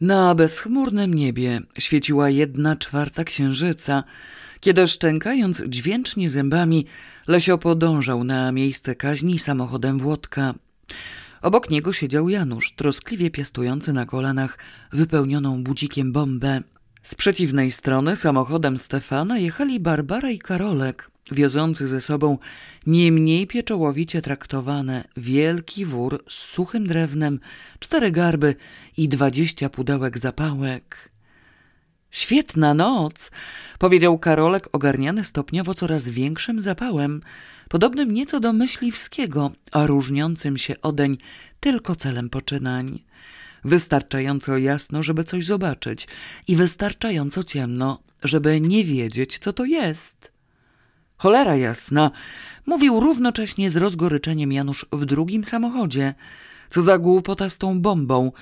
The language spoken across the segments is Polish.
Na bezchmurnym niebie świeciła jedna czwarta księżyca, kiedy szczękając dźwięcznie zębami, Lesio podążał na miejsce kaźni samochodem Włodka. Obok niego siedział Janusz, troskliwie piastujący na kolanach wypełnioną budzikiem bombę. Z przeciwnej strony samochodem Stefana jechali Barbara i Karolek, wiozący ze sobą nie mniej pieczołowicie traktowane wielki wór z suchym drewnem, cztery garby i dwadzieścia pudełek zapałek. Świetna noc, powiedział Karolek ogarniany stopniowo coraz większym zapałem, podobnym nieco do myśliwskiego, a różniącym się odeń tylko celem poczynań. Wystarczająco jasno, żeby coś zobaczyć i wystarczająco ciemno, żeby nie wiedzieć, co to jest. Cholera jasna, mówił równocześnie z rozgoryczeniem Janusz w drugim samochodzie. Co za głupota z tą bombą.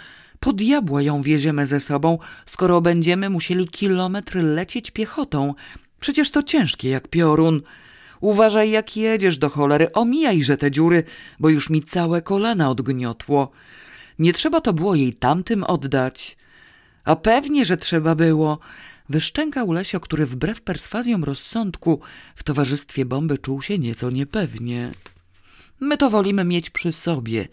Po diabła ją wieziemy ze sobą, skoro będziemy musieli kilometr lecieć piechotą. Przecież to ciężkie jak piorun. Uważaj jak jedziesz do cholery, omijajże te dziury, bo już mi całe kolana odgniotło. Nie trzeba to było jej tamtym oddać. A pewnie, że trzeba było. Wyszczękał Lesio, który wbrew perswazjom rozsądku w towarzystwie bomby czuł się nieco niepewnie. My to wolimy mieć przy sobie.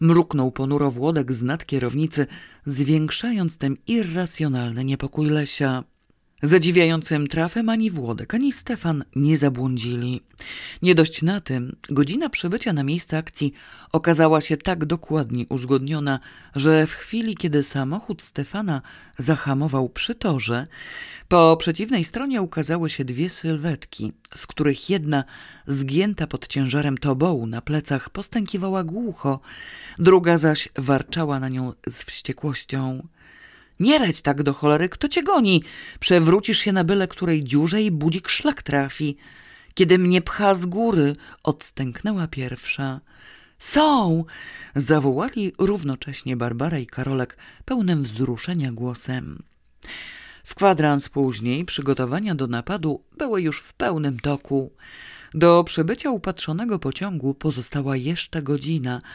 Mruknął ponuro Włodek z nad kierownicy, zwiększając ten irracjonalny niepokój Lesia. Zadziwiającym trafem ani Włodek, ani Stefan nie zabłądzili. Nie dość na tym, godzina przybycia na miejsce akcji okazała się tak dokładnie uzgodniona, że w chwili, kiedy samochód Stefana zahamował przy torze, po przeciwnej stronie ukazały się dwie sylwetki, z których jedna, zgięta pod ciężarem tobołu na plecach, postękiwała głucho, druga zaś warczała na nią z wściekłością. Nie leć tak do cholery, kto cię goni? Przewrócisz się na byle której dziurze i budzik szlak trafi. Kiedy mnie pcha z góry, odstęknęła pierwsza. Są! Zawołali równocześnie Barbara i Karolek pełnym wzruszenia głosem. W kwadrans później przygotowania do napadu były już w pełnym toku. Do przybycia upatrzonego pociągu pozostała jeszcze godzina –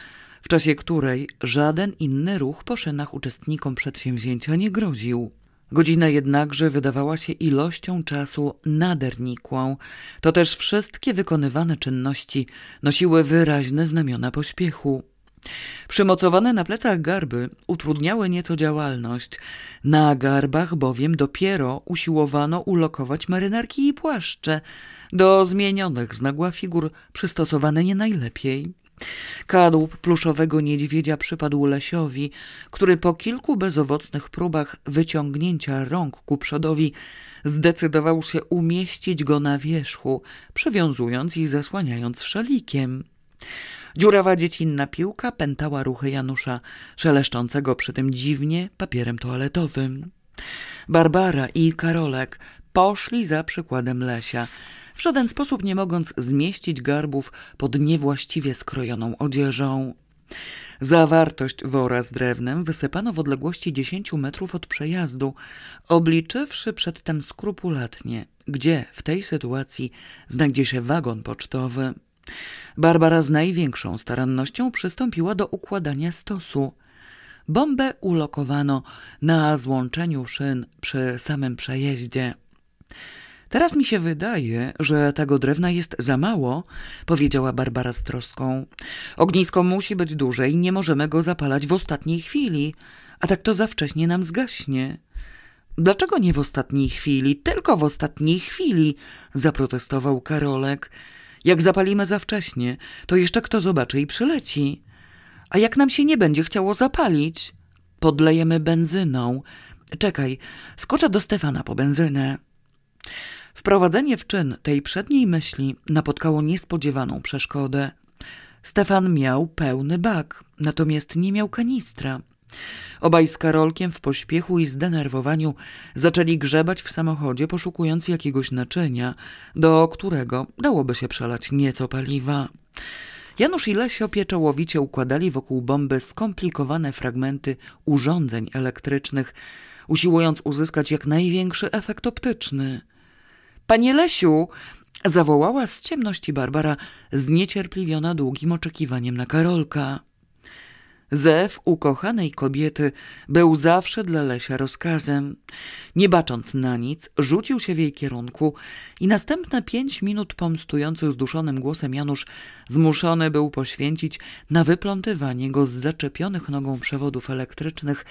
w czasie której żaden inny ruch po szynach uczestnikom przedsięwzięcia nie groził. Godzina jednakże wydawała się ilością czasu nader nikłą. To też wszystkie wykonywane czynności nosiły wyraźne znamiona pośpiechu. Przymocowane na plecach garby utrudniały nieco działalność. Na garbach bowiem dopiero usiłowano ulokować marynarki i płaszcze, do zmienionych z nagła figur przystosowane nie najlepiej. Kadłub pluszowego niedźwiedzia przypadł Lesiowi, który po kilku bezowocnych próbach wyciągnięcia rąk ku przodowi zdecydował się umieścić go na wierzchu, przywiązując i zasłaniając szalikiem. Dziurawa dziecinna piłka pętała ruchy Janusza, szeleszczącego przy tym dziwnie papierem toaletowym. Barbara i Karolek poszli za przykładem Lesia, w żaden sposób nie mogąc zmieścić garbów pod niewłaściwie skrojoną odzieżą. Zawartość wora z drewnem wysypano w odległości dziesięciu metrów od przejazdu, obliczywszy przedtem skrupulatnie, gdzie w tej sytuacji znajdzie się wagon pocztowy. Barbara z największą starannością przystąpiła do układania stosu. Bombę ulokowano na złączeniu szyn przy samym przejeździe. Teraz mi się wydaje, że tego drewna jest za mało, powiedziała Barbara z troską. Ognisko musi być duże i nie możemy go zapalać w ostatniej chwili, a tak to za wcześnie nam zgaśnie. Dlaczego nie w ostatniej chwili, tylko w ostatniej chwili? zaprotestował Karolek. Jak zapalimy za wcześnie, to jeszcze kto zobaczy i przyleci. A jak nam się nie będzie chciało zapalić? Podlejemy benzyną. Czekaj, skoczę do Stefana po benzynę. Wprowadzenie w czyn tej przedniej myśli napotkało niespodziewaną przeszkodę. Stefan miał pełny bak, natomiast nie miał kanistra. Obaj z Karolkiem w pośpiechu i zdenerwowaniu zaczęli grzebać w samochodzie, poszukując jakiegoś naczynia, do którego dałoby się przelać nieco paliwa. Janusz i Lesio pieczołowicie układali wokół bomby skomplikowane fragmenty urządzeń elektrycznych, usiłując uzyskać jak największy efekt optyczny. Panie Lesiu! zawołała z ciemności Barbara, zniecierpliwiona długim oczekiwaniem na Karolka. Zew ukochanej kobiety był zawsze dla Lesia rozkazem. Nie bacząc na nic, rzucił się w jej kierunku i następne pięć minut pomstujący zduszonym głosem Janusz zmuszony był poświęcić na wyplątywanie go z zaczepionych nogą przewodów elektrycznych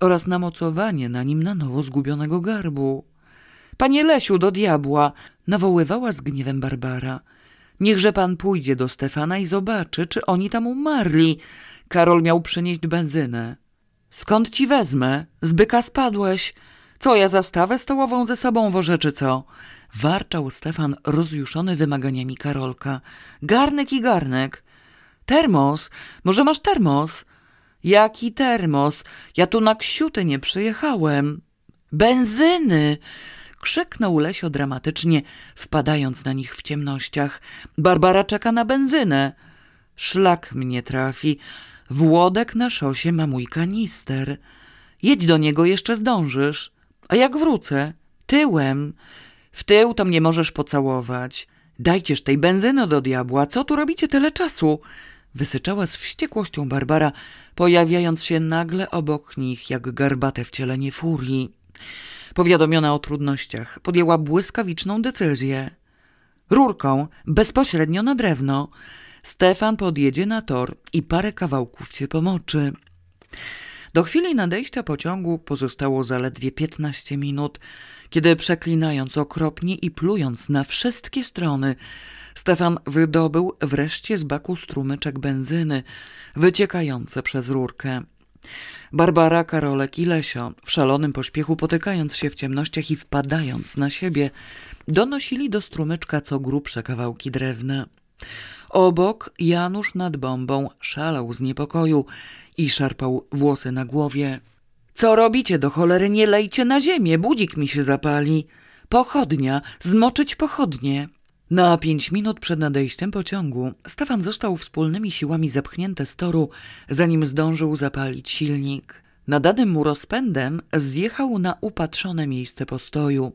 oraz namocowanie na nim na nowo zgubionego garbu. Panie Lesiu, do diabła! nawoływała z gniewem Barbara. Niechże pan pójdzie do Stefana i zobaczy, czy oni tam umarli. Karol miał przynieść benzynę. Skąd ci wezmę? Z byka spadłeś. Co, ja zastawę stołową ze sobą wożę, czy co? Warczał Stefan rozjuszony wymaganiami Karolka. Garnek i garnek. Termos? Może masz termos? Jaki termos? Ja tu na ksiuty nie przyjechałem. Benzyny! Krzyknął Lesio dramatycznie, wpadając na nich w ciemnościach. Barbara czeka na benzynę. Szlak mnie trafi. Włodek na szosie ma mój kanister. Jedź do niego, jeszcze zdążysz. A jak wrócę? Tyłem. W tył to mnie możesz pocałować. Dajcież tej benzyny do diabła. Co tu robicie tyle czasu? Wysyczała z wściekłością Barbara, pojawiając się nagle obok nich, jak garbate wcielenie furii. Powiadomiona o trudnościach, podjęła błyskawiczną decyzję. Rurką, bezpośrednio na drewno. Stefan podjedzie na tor i parę kawałków się pomoczy. Do chwili nadejścia pociągu pozostało zaledwie piętnaście minut, kiedy przeklinając okropnie i plując na wszystkie strony, Stefan wydobył wreszcie z baku strumyczek benzyny, wyciekające przez rurkę. Barbara, Karolek i Lesio, w szalonym pośpiechu potykając się w ciemnościach i wpadając na siebie, donosili do strumyczka co grubsze kawałki drewna. Obok Janusz nad bombą szalał z niepokoju i szarpał włosy na głowie. Co robicie do cholery? Nie lejcie na ziemię, budzik mi się zapali. Pochodnia, zmoczyć pochodnie. Na pięć minut przed nadejściem pociągu Stefan został wspólnymi siłami zepchnięty z toru, zanim zdążył zapalić silnik. Nadanym mu rozpędem zjechał na upatrzone miejsce postoju.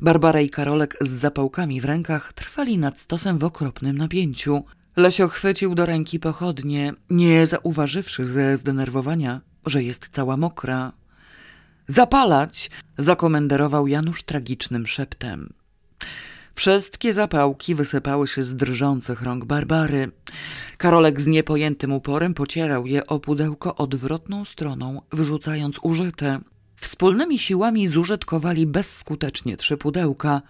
Barbara i Karolek z zapałkami w rękach trwali nad stosem w okropnym napięciu. Lesio chwycił do ręki pochodnie, nie zauważywszy ze zdenerwowania, że jest cała mokra. Zapalać! zakomenderował Janusz tragicznym szeptem. Wszystkie zapałki wysypały się z drżących rąk Barbary. Karolek z niepojętym uporem pocierał je o pudełko odwrotną stroną, wyrzucając użyte. Wspólnymi siłami zużytkowali bezskutecznie trzy pudełka.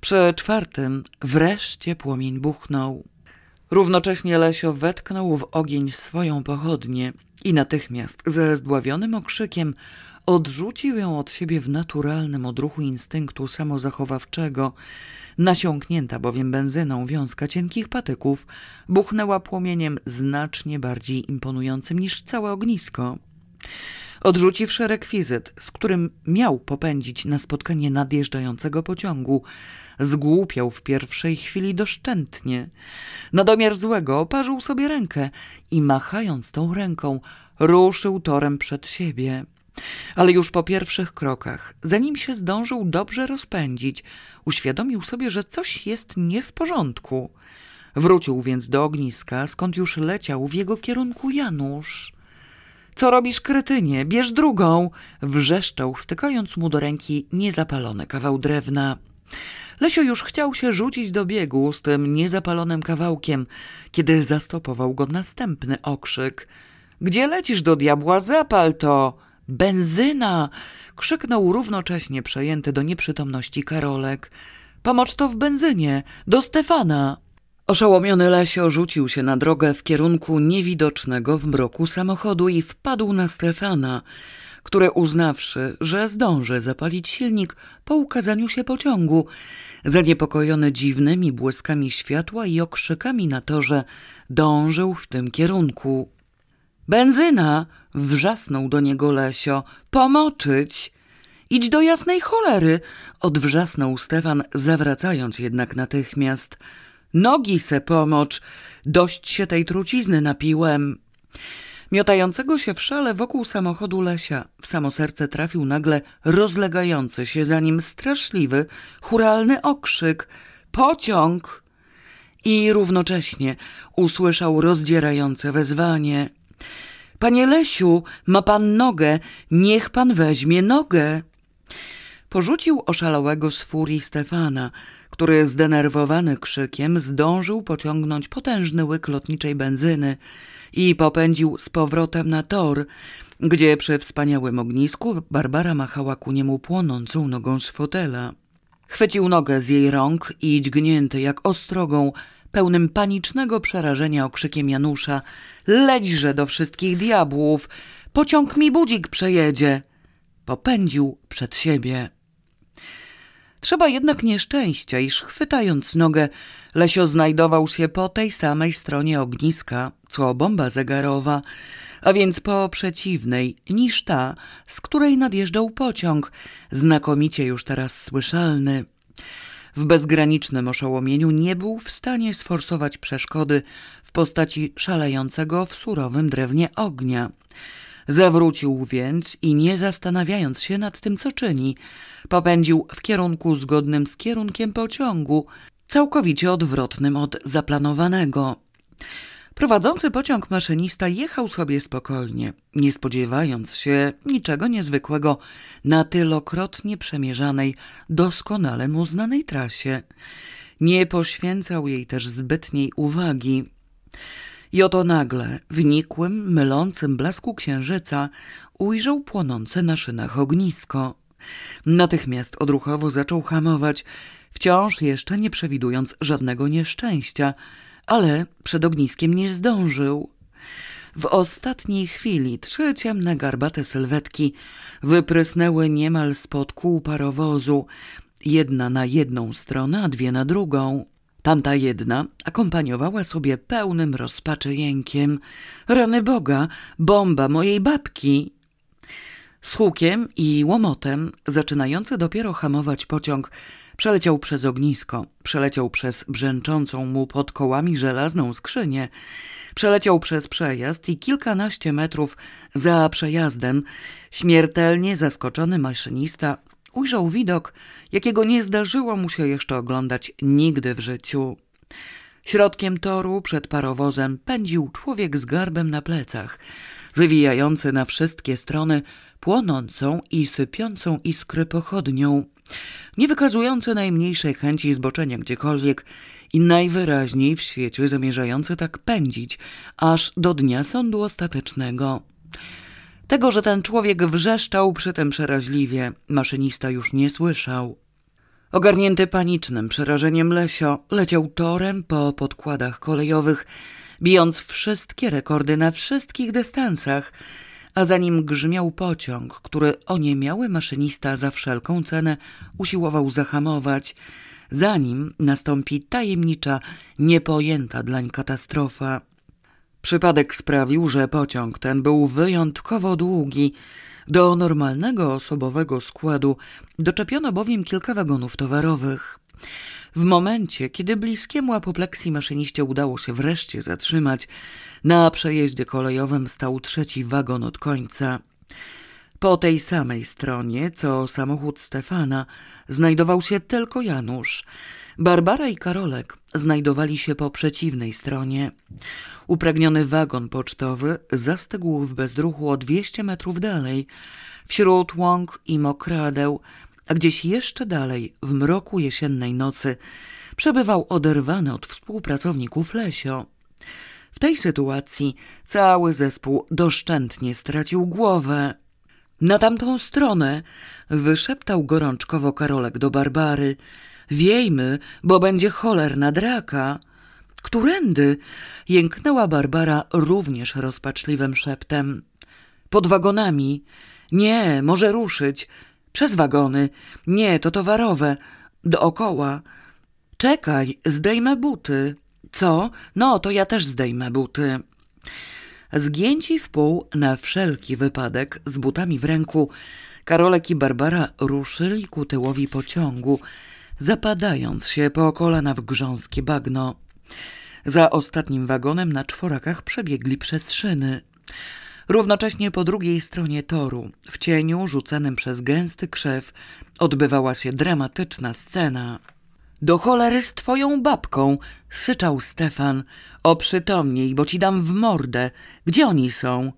Przy czwartym wreszcie płomień buchnął. Równocześnie Lesio wetknął w ogień swoją pochodnię i natychmiast ze zdławionym okrzykiem odrzucił ją od siebie w naturalnym odruchu instynktu samozachowawczego. Nasiąknięta bowiem benzyną wiązka cienkich patyków buchnęła płomieniem znacznie bardziej imponującym niż całe ognisko. Odrzuciwszy rekwizyt, z którym miał popędzić na spotkanie nadjeżdżającego pociągu, zgłupiał w pierwszej chwili doszczętnie. Na domiar złego oparzył sobie rękę i machając tą ręką, ruszył torem przed siebie. Ale już po pierwszych krokach, zanim się zdążył dobrze rozpędzić, uświadomił sobie, że coś jest nie w porządku. Wrócił więc do ogniska, skąd już leciał w jego kierunku Janusz. Co robisz, kretynie? Bierz drugą! Wrzeszczał, wtykając mu do ręki niezapalony kawał drewna. Lesio już chciał się rzucić do biegu z tym niezapalonym kawałkiem, kiedy zastopował go następny okrzyk. Gdzie lecisz do diabła? Zapal to! Benzyna! krzyknął równocześnie przejęty do nieprzytomności Karolek. Pomocz to w benzynie! Do Stefana! Oszołomiony Lesio rzucił się na drogę w kierunku niewidocznego w mroku samochodu i wpadł na Stefana, który uznawszy, że zdąży zapalić silnik po ukazaniu się pociągu, zaniepokojony dziwnymi błyskami światła i okrzykami na torze, dążył w tym kierunku. Benzyna! Wrzasnął do niego Lesio. Pomoczyć! Idź do jasnej cholery! odwrzasnął Stefan, zawracając jednak natychmiast. Nogi se pomocz! Dość się tej trucizny napiłem. Miotającego się w szale wokół samochodu Lesia w samo serce trafił nagle rozlegający się za nim straszliwy, churalny okrzyk. Pociąg! I równocześnie usłyszał rozdzierające wezwanie – Panie Lesiu, ma pan nogę, niech pan weźmie nogę. Porzucił oszalałego z furii Stefana, który zdenerwowany krzykiem zdążył pociągnąć potężny łyk lotniczej benzyny i popędził z powrotem na tor, gdzie przy wspaniałym ognisku Barbara machała ku niemu płonącą nogą z fotela. Chwycił nogę z jej rąk i dźgnięty jak ostrogą, pełnym panicznego przerażenia okrzykiem Janusza Lećże do wszystkich diabłów! Pociąg mi budzik przejedzie! Popędził przed siebie. Trzeba jednak nieszczęścia, iż chwytając nogę, Lesio znajdował się po tej samej stronie ogniska, co bomba zegarowa, a więc po przeciwnej niż ta, z której nadjeżdżał pociąg, znakomicie już teraz słyszalny. W bezgranicznym oszołomieniu nie był w stanie sforsować przeszkody w postaci szalejącego w surowym drewnie ognia. Zawrócił więc i nie zastanawiając się nad tym, co czyni, popędził w kierunku zgodnym z kierunkiem pociągu, całkowicie odwrotnym od zaplanowanego. Prowadzący pociąg maszynista jechał sobie spokojnie, nie spodziewając się niczego niezwykłego na tylokrotnie przemierzanej, doskonale mu znanej trasie. Nie poświęcał jej też zbytniej uwagi. I oto nagle, w nikłym, mylącym blasku księżyca, ujrzał płonące na szynach ognisko. Natychmiast odruchowo zaczął hamować, wciąż jeszcze nie przewidując żadnego nieszczęścia, ale przed ogniskiem nie zdążył. W ostatniej chwili trzy ciemne garbate sylwetki wyprysnęły niemal spod kół parowozu, jedna na jedną stronę, a dwie na drugą. Tamta jedna akompaniowała sobie pełnym rozpaczy jękiem. Rany Boga, bomba mojej babki! Z hukiem i łomotem, zaczynający dopiero hamować pociąg, przeleciał przez ognisko, przeleciał przez brzęczącą mu pod kołami żelazną skrzynię, przeleciał przez przejazd i kilkanaście metrów za przejazdem śmiertelnie zaskoczony maszynista ujrzał widok, jakiego nie zdarzyło mu się jeszcze oglądać nigdy w życiu. Środkiem toru przed parowozem pędził człowiek z garbem na plecach, wywijający na wszystkie strony płonącą i sypiącą iskry pochodnią, nie wykazujący najmniejszej chęci zboczenia gdziekolwiek i najwyraźniej w świecie zamierzający tak pędzić, aż do dnia sądu ostatecznego. Tego, że ten człowiek wrzeszczał przy tym przeraźliwie, maszynista już nie słyszał. Ogarnięty panicznym przerażeniem Lesio leciał torem po podkładach kolejowych, bijąc wszystkie rekordy na wszystkich dystansach, a za nim grzmiał pociąg, który oniemiały maszynista za wszelką cenę usiłował zahamować, zanim nastąpi tajemnicza, niepojęta dlań katastrofa. Przypadek sprawił, że pociąg ten był wyjątkowo długi. Do normalnego osobowego składu doczepiono bowiem kilka wagonów towarowych. W momencie, kiedy bliskiemu apopleksji maszyniście udało się wreszcie zatrzymać, na przejeździe kolejowym stał trzeci wagon od końca. Po tej samej stronie, co samochód Stefana, znajdował się tylko Janusz. Barbara i Karolek znajdowali się po przeciwnej stronie. Upragniony wagon pocztowy zastygł w bezruchu o dwieście metrów dalej, wśród łąk i mokradeł, a gdzieś jeszcze dalej, w mroku jesiennej nocy, przebywał oderwany od współpracowników Lesio. W tej sytuacji cały zespół doszczętnie stracił głowę. Na tamtą stronę wyszeptał gorączkowo Karolek do Barbary. Wiejmy, bo będzie cholerna draka. Którędy? Jęknęła Barbara również rozpaczliwym szeptem. Pod wagonami. Nie, może ruszyć. Przez wagony. Nie, to towarowe. Dookoła. Czekaj, zdejmę buty. Co? No, to ja też zdejmę buty. Zgięci w pół na wszelki wypadek, z butami w ręku, Karolek i Barbara ruszyli ku tyłowi pociągu, zapadając się po kolana w grząskie bagno. Za ostatnim wagonem na czworakach przebiegli przez szyny. Równocześnie po drugiej stronie toru, w cieniu rzucanym przez gęsty krzew, odbywała się dramatyczna scena. Do cholery z twoją babką, syczał Stefan. Oprzytomnij, bo ci dam w mordę. Gdzie oni są?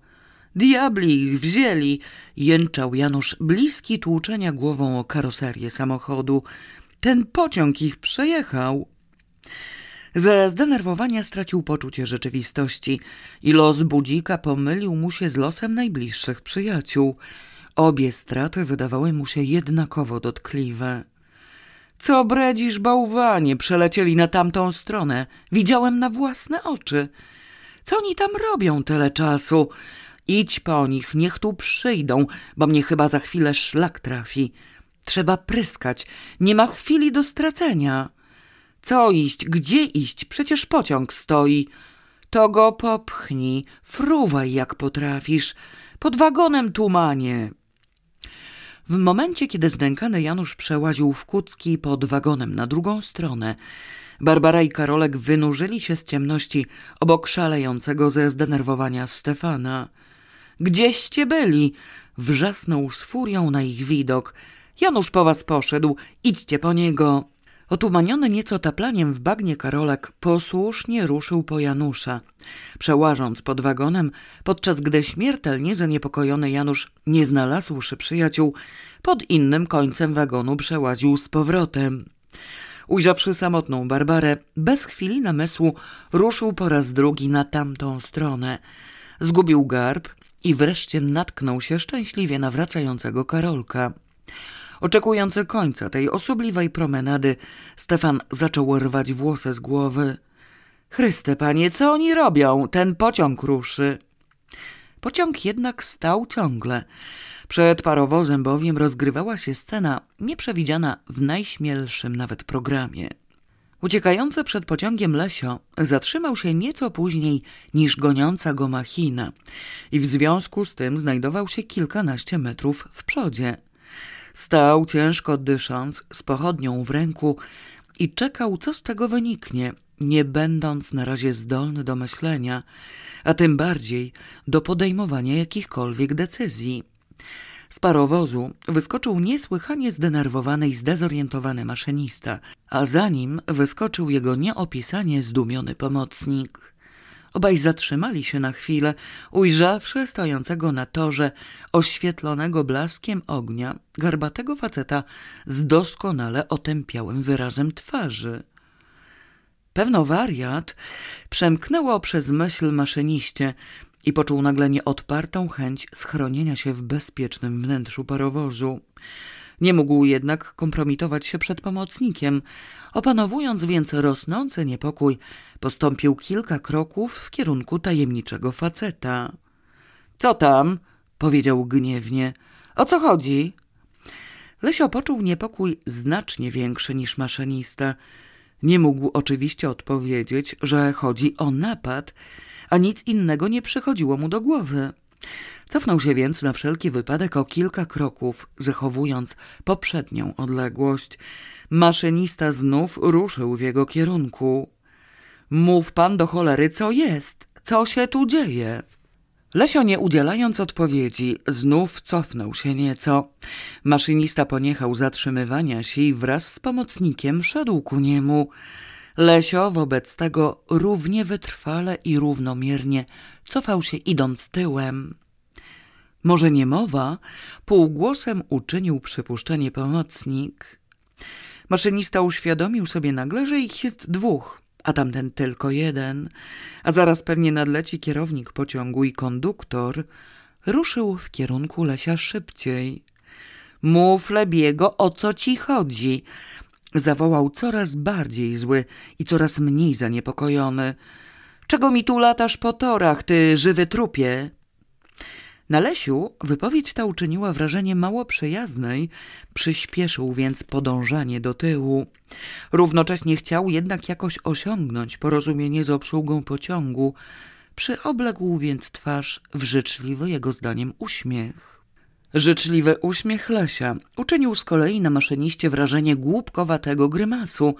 Diabli ich wzięli, jęczał Janusz, bliski tłuczenia głową o karoserię samochodu. Ten pociąg ich przejechał. Ze zdenerwowania stracił poczucie rzeczywistości i los budzika pomylił mu się z losem najbliższych przyjaciół. Obie straty wydawały mu się jednakowo dotkliwe. Co bredzisz, bałwanie? Przelecieli na tamtą stronę. Widziałem na własne oczy. Co oni tam robią tyle czasu? Idź po nich, niech tu przyjdą, bo mnie chyba za chwilę szlak trafi. Trzeba pryskać, nie ma chwili do stracenia. Co iść, gdzie iść? Przecież pociąg stoi. To go popchnij, fruwaj jak potrafisz. Pod wagonem tumanie. W momencie, kiedy zdękany Janusz przełaził w kucki pod wagonem na drugą stronę, Barbara i Karolek wynurzyli się z ciemności obok szalejącego ze zdenerwowania Stefana. Gdzieście byli? Wrzasnął z furią na ich widok. Janusz po was poszedł, idźcie po niego. Otumaniony nieco taplaniem w bagnie Karolek posłusznie ruszył po Janusza. Przełażąc pod wagonem, podczas gdy śmiertelnie zaniepokojony Janusz, nie znalazłszy przyjaciół, pod innym końcem wagonu przełaził z powrotem. Ujrzawszy samotną Barbarę, bez chwili namysłu ruszył po raz drugi na tamtą stronę. Zgubił garb i wreszcie natknął się szczęśliwie na wracającego Karolka. Oczekujący końca tej osobliwej promenady, Stefan zaczął rwać włosy z głowy. Chryste, panie, co oni robią? Ten pociąg ruszy. Pociąg jednak stał ciągle. Przed parowozem bowiem rozgrywała się scena nieprzewidziana w najśmielszym nawet programie. Uciekający przed pociągiem Lesio zatrzymał się nieco później niż goniąca go machina i w związku z tym znajdował się kilkanaście metrów w przodzie. Stał ciężko dysząc, z pochodnią w ręku i czekał, co z tego wyniknie, nie będąc na razie zdolny do myślenia, a tym bardziej do podejmowania jakichkolwiek decyzji. Z parowozu wyskoczył niesłychanie zdenerwowany i zdezorientowany maszynista, a za nim wyskoczył jego nieopisanie zdumiony pomocnik. Obaj zatrzymali się na chwilę, ujrzawszy stojącego na torze, oświetlonego blaskiem ognia, garbatego faceta z doskonale otępiałym wyrazem twarzy. Pewno wariat przemknęło przez myśl maszyniście i poczuł nagle nieodpartą chęć schronienia się w bezpiecznym wnętrzu parowozu. Nie mógł jednak kompromitować się przed pomocnikiem. Opanowując więc rosnący niepokój, postąpił kilka kroków w kierunku tajemniczego faceta. Co tam? powiedział gniewnie. O co chodzi? Lesio poczuł niepokój znacznie większy niż maszynista. Nie mógł oczywiście odpowiedzieć, że chodzi o napad, a nic innego nie przychodziło mu do głowy. Cofnął się więc na wszelki wypadek o kilka kroków, zachowując poprzednią odległość. Maszynista znów ruszył w jego kierunku. Mów pan do cholery, co jest? Co się tu dzieje? Lesio, nie udzielając odpowiedzi, znów cofnął się nieco. Maszynista poniechał zatrzymywania się i wraz z pomocnikiem szedł ku niemu. Lesio wobec tego równie wytrwale i równomiernie cofał się idąc tyłem. Może nie mowa, półgłosem uczynił przypuszczenie pomocnik. Maszynista uświadomił sobie nagle, że ich jest dwóch, a tamten tylko jeden, a zaraz pewnie nadleci kierownik pociągu i konduktor, ruszył w kierunku Lesia szybciej. Mów Lebiego, o co ci chodzi? Zawołał coraz bardziej zły i coraz mniej zaniepokojony. Czego mi tu latasz po torach, ty żywy trupie? Na Lesiu wypowiedź ta uczyniła wrażenie mało przyjaznej, przyspieszył więc podążanie do tyłu. Równocześnie chciał jednak jakoś osiągnąć porozumienie z obsługą pociągu, przyobległ więc twarz w życzliwy jego zdaniem uśmiech. Życzliwy uśmiech Lesia uczynił z kolei na maszyniście wrażenie głupkowatego grymasu,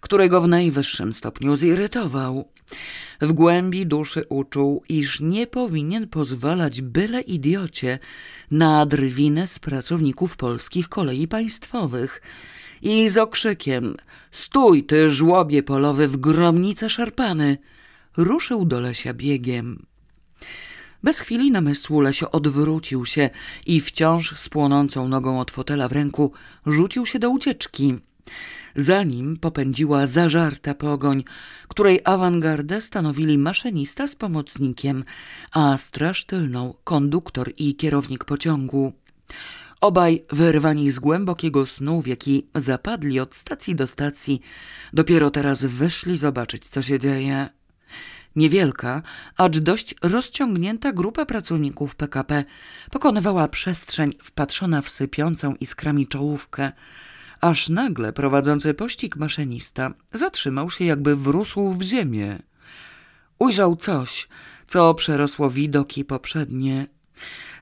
którego w najwyższym stopniu zirytował. W głębi duszy uczuł, iż nie powinien pozwalać byle idiocie na drwinę z pracowników polskich kolei państwowych i z okrzykiem Stój, ty żłobie polowy w gromnicę szarpany! ruszył do Lesia biegiem. Bez chwili namysłu Lesio odwrócił się i wciąż z płonącą nogą od fotela w ręku rzucił się do ucieczki. Za nim popędziła zażarta pogoń, której awangardę stanowili maszynista z pomocnikiem, a straż tylną konduktor i kierownik pociągu. Obaj wyrwani z głębokiego snu, w jaki zapadli od stacji do stacji, dopiero teraz wyszli zobaczyć, co się dzieje. Niewielka, acz dość rozciągnięta grupa pracowników PKP pokonywała przestrzeń wpatrzona w sypiącą iskrami czołówkę, aż nagle prowadzący pościg maszynista zatrzymał się, jakby wrósł w ziemię. Ujrzał coś, co przerosło widoki poprzednie.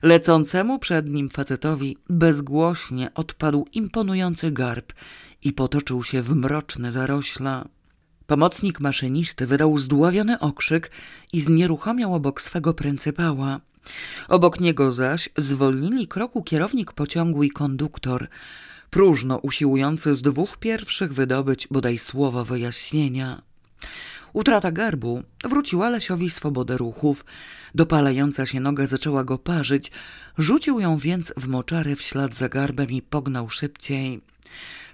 Lecącemu przed nim facetowi bezgłośnie odpadł imponujący garb i potoczył się w mroczne zarośla. Pomocnik maszynisty wydał zdławiony okrzyk i znieruchomiał obok swego pryncypała. Obok niego zaś zwolnili kroku kierownik pociągu i konduktor, próżno usiłujący z dwóch pierwszych wydobyć bodaj słowo wyjaśnienia. Utrata garbu wróciła Lesiowi swobodę ruchów. Dopalająca się noga zaczęła go parzyć. Rzucił ją więc w moczary w ślad za garbem i pognał szybciej.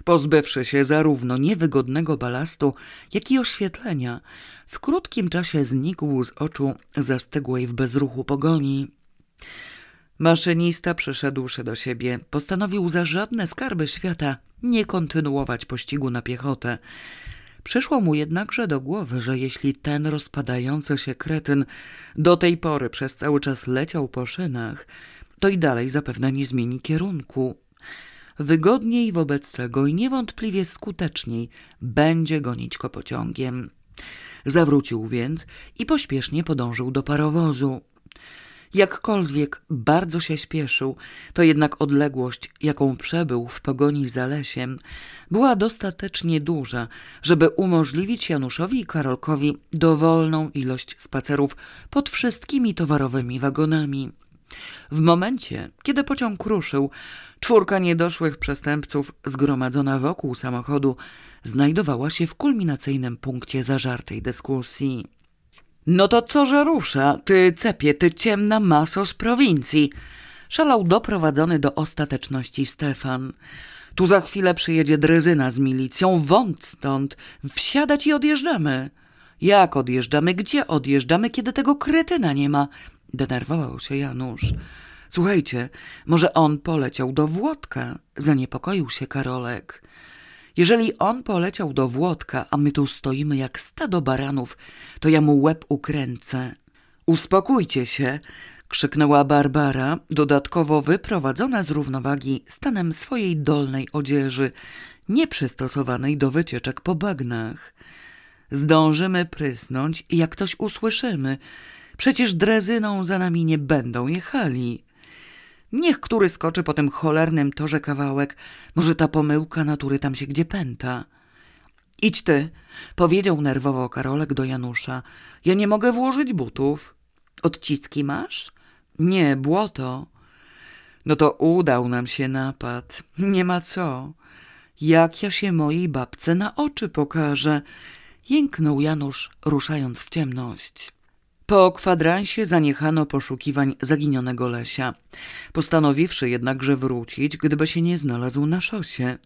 Pozbywszy się zarówno niewygodnego balastu, jak i oświetlenia, w krótkim czasie znikł z oczu zastygłej w bezruchu pogoni. Maszynista przyszedłszy do siebie, postanowił za żadne skarby świata nie kontynuować pościgu na piechotę. Przyszło mu jednakże do głowy, że jeśli ten rozpadający się kretyn do tej pory przez cały czas leciał po szynach, to i dalej zapewne nie zmieni kierunku. Wygodniej wobec tego i niewątpliwie skuteczniej będzie gonić go pociągiem. Zawrócił więc i pośpiesznie podążył do parowozu. Jakkolwiek bardzo się śpieszył, to jednak odległość, jaką przebył w pogoni za lesiem, była dostatecznie duża, żeby umożliwić Januszowi i Karolkowi dowolną ilość spacerów pod wszystkimi towarowymi wagonami. W momencie, kiedy pociąg ruszył, czwórka niedoszłych przestępców zgromadzona wokół samochodu znajdowała się w kulminacyjnym punkcie zażartej dyskusji. No to co, że rusza, ty cepie, ty ciemna maso z prowincji? Szalał doprowadzony do ostateczności Stefan. Tu za chwilę przyjedzie drezyna z milicją, wąt stąd, wsiadać i odjeżdżamy. Jak odjeżdżamy? Gdzie odjeżdżamy, kiedy tego kretyna nie ma? Denerwował się Janusz. Słuchajcie, może on poleciał do Włodka? Zaniepokoił się Karolek. Jeżeli on poleciał do Włodka, a my tu stoimy jak stado baranów, to ja mu łeb ukręcę. Uspokójcie się, krzyknęła Barbara, dodatkowo wyprowadzona z równowagi stanem swojej dolnej odzieży, nieprzystosowanej do wycieczek po bagnach. Zdążymy prysnąć, jak ktoś usłyszymy. Przecież drezyną za nami nie będą jechali. Niech który skoczy po tym cholernym torze kawałek. Może ta pomyłka natury tam się gdzie pęta. Idź ty, powiedział nerwowo Karolek do Janusza. Ja nie mogę włożyć butów. Odciski masz? Nie, błoto. No to udał nam się napad. Nie ma co. Jak ja się mojej babce na oczy pokażę? Jęknął Janusz, ruszając w ciemność. Po kwadransie zaniechano poszukiwań zaginionego Lesia, postanowiwszy jednakże wrócić, gdyby się nie znalazł na szosie.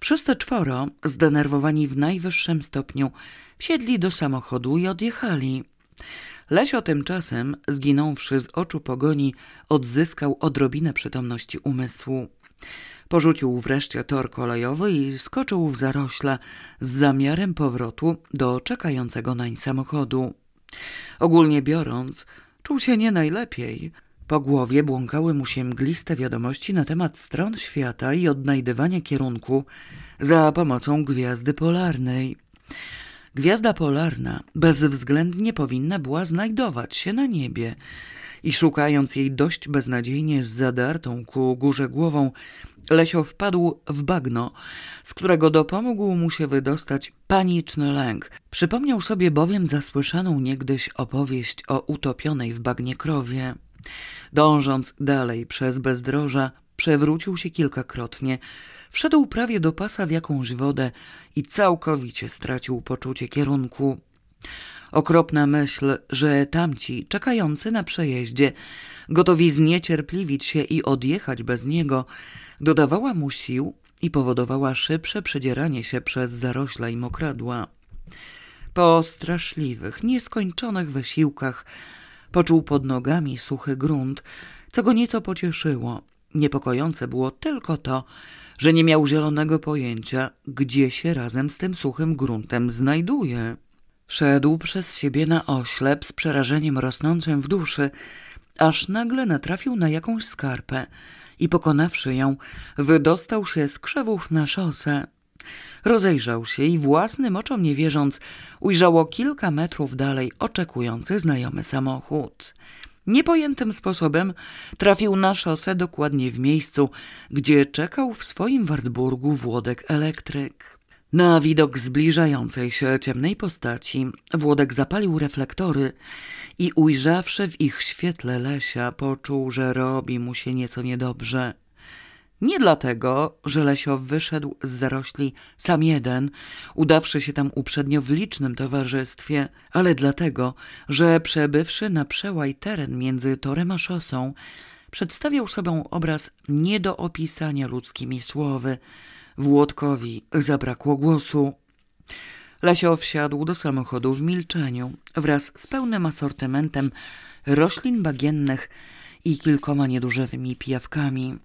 Wszyscy czworo, zdenerwowani w najwyższym stopniu, wsiedli do samochodu i odjechali. Lesio tymczasem, zginąwszy z oczu pogoni, odzyskał odrobinę przytomności umysłu. Porzucił wreszcie tor kolejowy i skoczył w zarośle z zamiarem powrotu do czekającego nań samochodu. Ogólnie biorąc, czuł się nie najlepiej. Po głowie błąkały mu się mgliste wiadomości na temat stron świata i odnajdywania kierunku za pomocą gwiazdy polarnej. Gwiazda polarna bezwzględnie powinna była znajdować się na niebie i szukając jej dość beznadziejnie z zadartą ku górze głową, Lesio wpadł w bagno, z którego dopomógł mu się wydostać paniczny lęk. Przypomniał sobie bowiem zasłyszaną niegdyś opowieść o utopionej w bagnie krowie. Dążąc dalej przez bezdroża, przewrócił się kilkakrotnie, wszedł prawie do pasa w jakąś wodę i całkowicie stracił poczucie kierunku. Okropna myśl, że tamci, czekający na przejeździe, gotowi zniecierpliwić się i odjechać bez niego, dodawała mu sił i powodowała szybsze przedzieranie się przez zarośla i mokradła. Po straszliwych, nieskończonych wysiłkach poczuł pod nogami suchy grunt, co go nieco pocieszyło. Niepokojące było tylko to, że nie miał zielonego pojęcia, gdzie się razem z tym suchym gruntem znajduje. Szedł przez siebie na oślep z przerażeniem rosnącym w duszy, aż nagle natrafił na jakąś skarpę i pokonawszy ją, wydostał się z krzewów na szosę. Rozejrzał się i własnym oczom nie wierząc, ujrzało kilka metrów dalej oczekujący znajomy samochód. Niepojętym sposobem trafił na szosę dokładnie w miejscu, gdzie czekał w swoim Wartburgu Włodek elektryk. Na widok zbliżającej się ciemnej postaci Włodek zapalił reflektory i ujrzawszy w ich świetle Lesia poczuł, że robi mu się nieco niedobrze. Nie dlatego, że Lesio wyszedł z zarośli sam jeden, udawszy się tam uprzednio w licznym towarzystwie, ale dlatego, że przebywszy na przełaj teren między torem a szosą, przedstawiał sobą obraz nie do opisania ludzkimi słowy. Włodkowi zabrakło głosu. Lesio wsiadł do samochodu w milczeniu, wraz z pełnym asortymentem roślin bagiennych i kilkoma niedużymi pijawkami.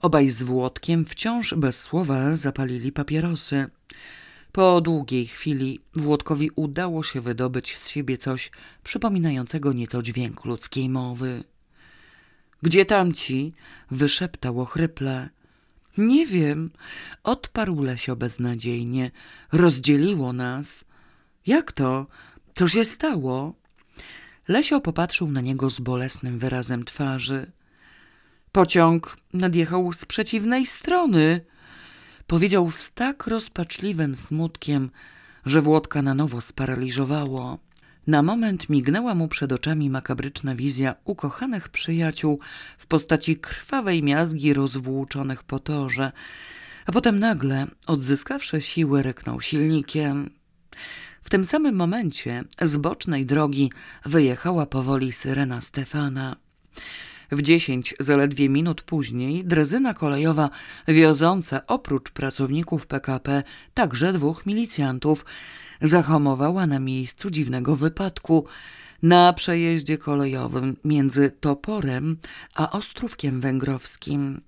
Obaj z Włodkiem wciąż bez słowa zapalili papierosy. Po długiej chwili Włodkowi udało się wydobyć z siebie coś przypominającego nieco dźwięk ludzkiej mowy. Gdzie tamci? wyszeptał ochryple. Nie wiem, odparł Lesio beznadziejnie. Rozdzieliło nas. Jak to? Co się stało? Lesio popatrzył na niego z bolesnym wyrazem twarzy. Pociąg nadjechał z przeciwnej strony. Powiedział z tak rozpaczliwym smutkiem, że Włodka na nowo sparaliżowało. Na moment mignęła mu przed oczami makabryczna wizja ukochanych przyjaciół w postaci krwawej miazgi rozwłóczonych po torze, a potem nagle, odzyskawszy siły, ryknął silnikiem. W tym samym momencie z bocznej drogi wyjechała powoli syrena Stefana. W dziesięć zaledwie minut później drezyna kolejowa wioząca oprócz pracowników PKP także dwóch milicjantów zahamowała na miejscu dziwnego wypadku na przejeździe kolejowym między Toporem a Ostrówkiem Węgrowskim.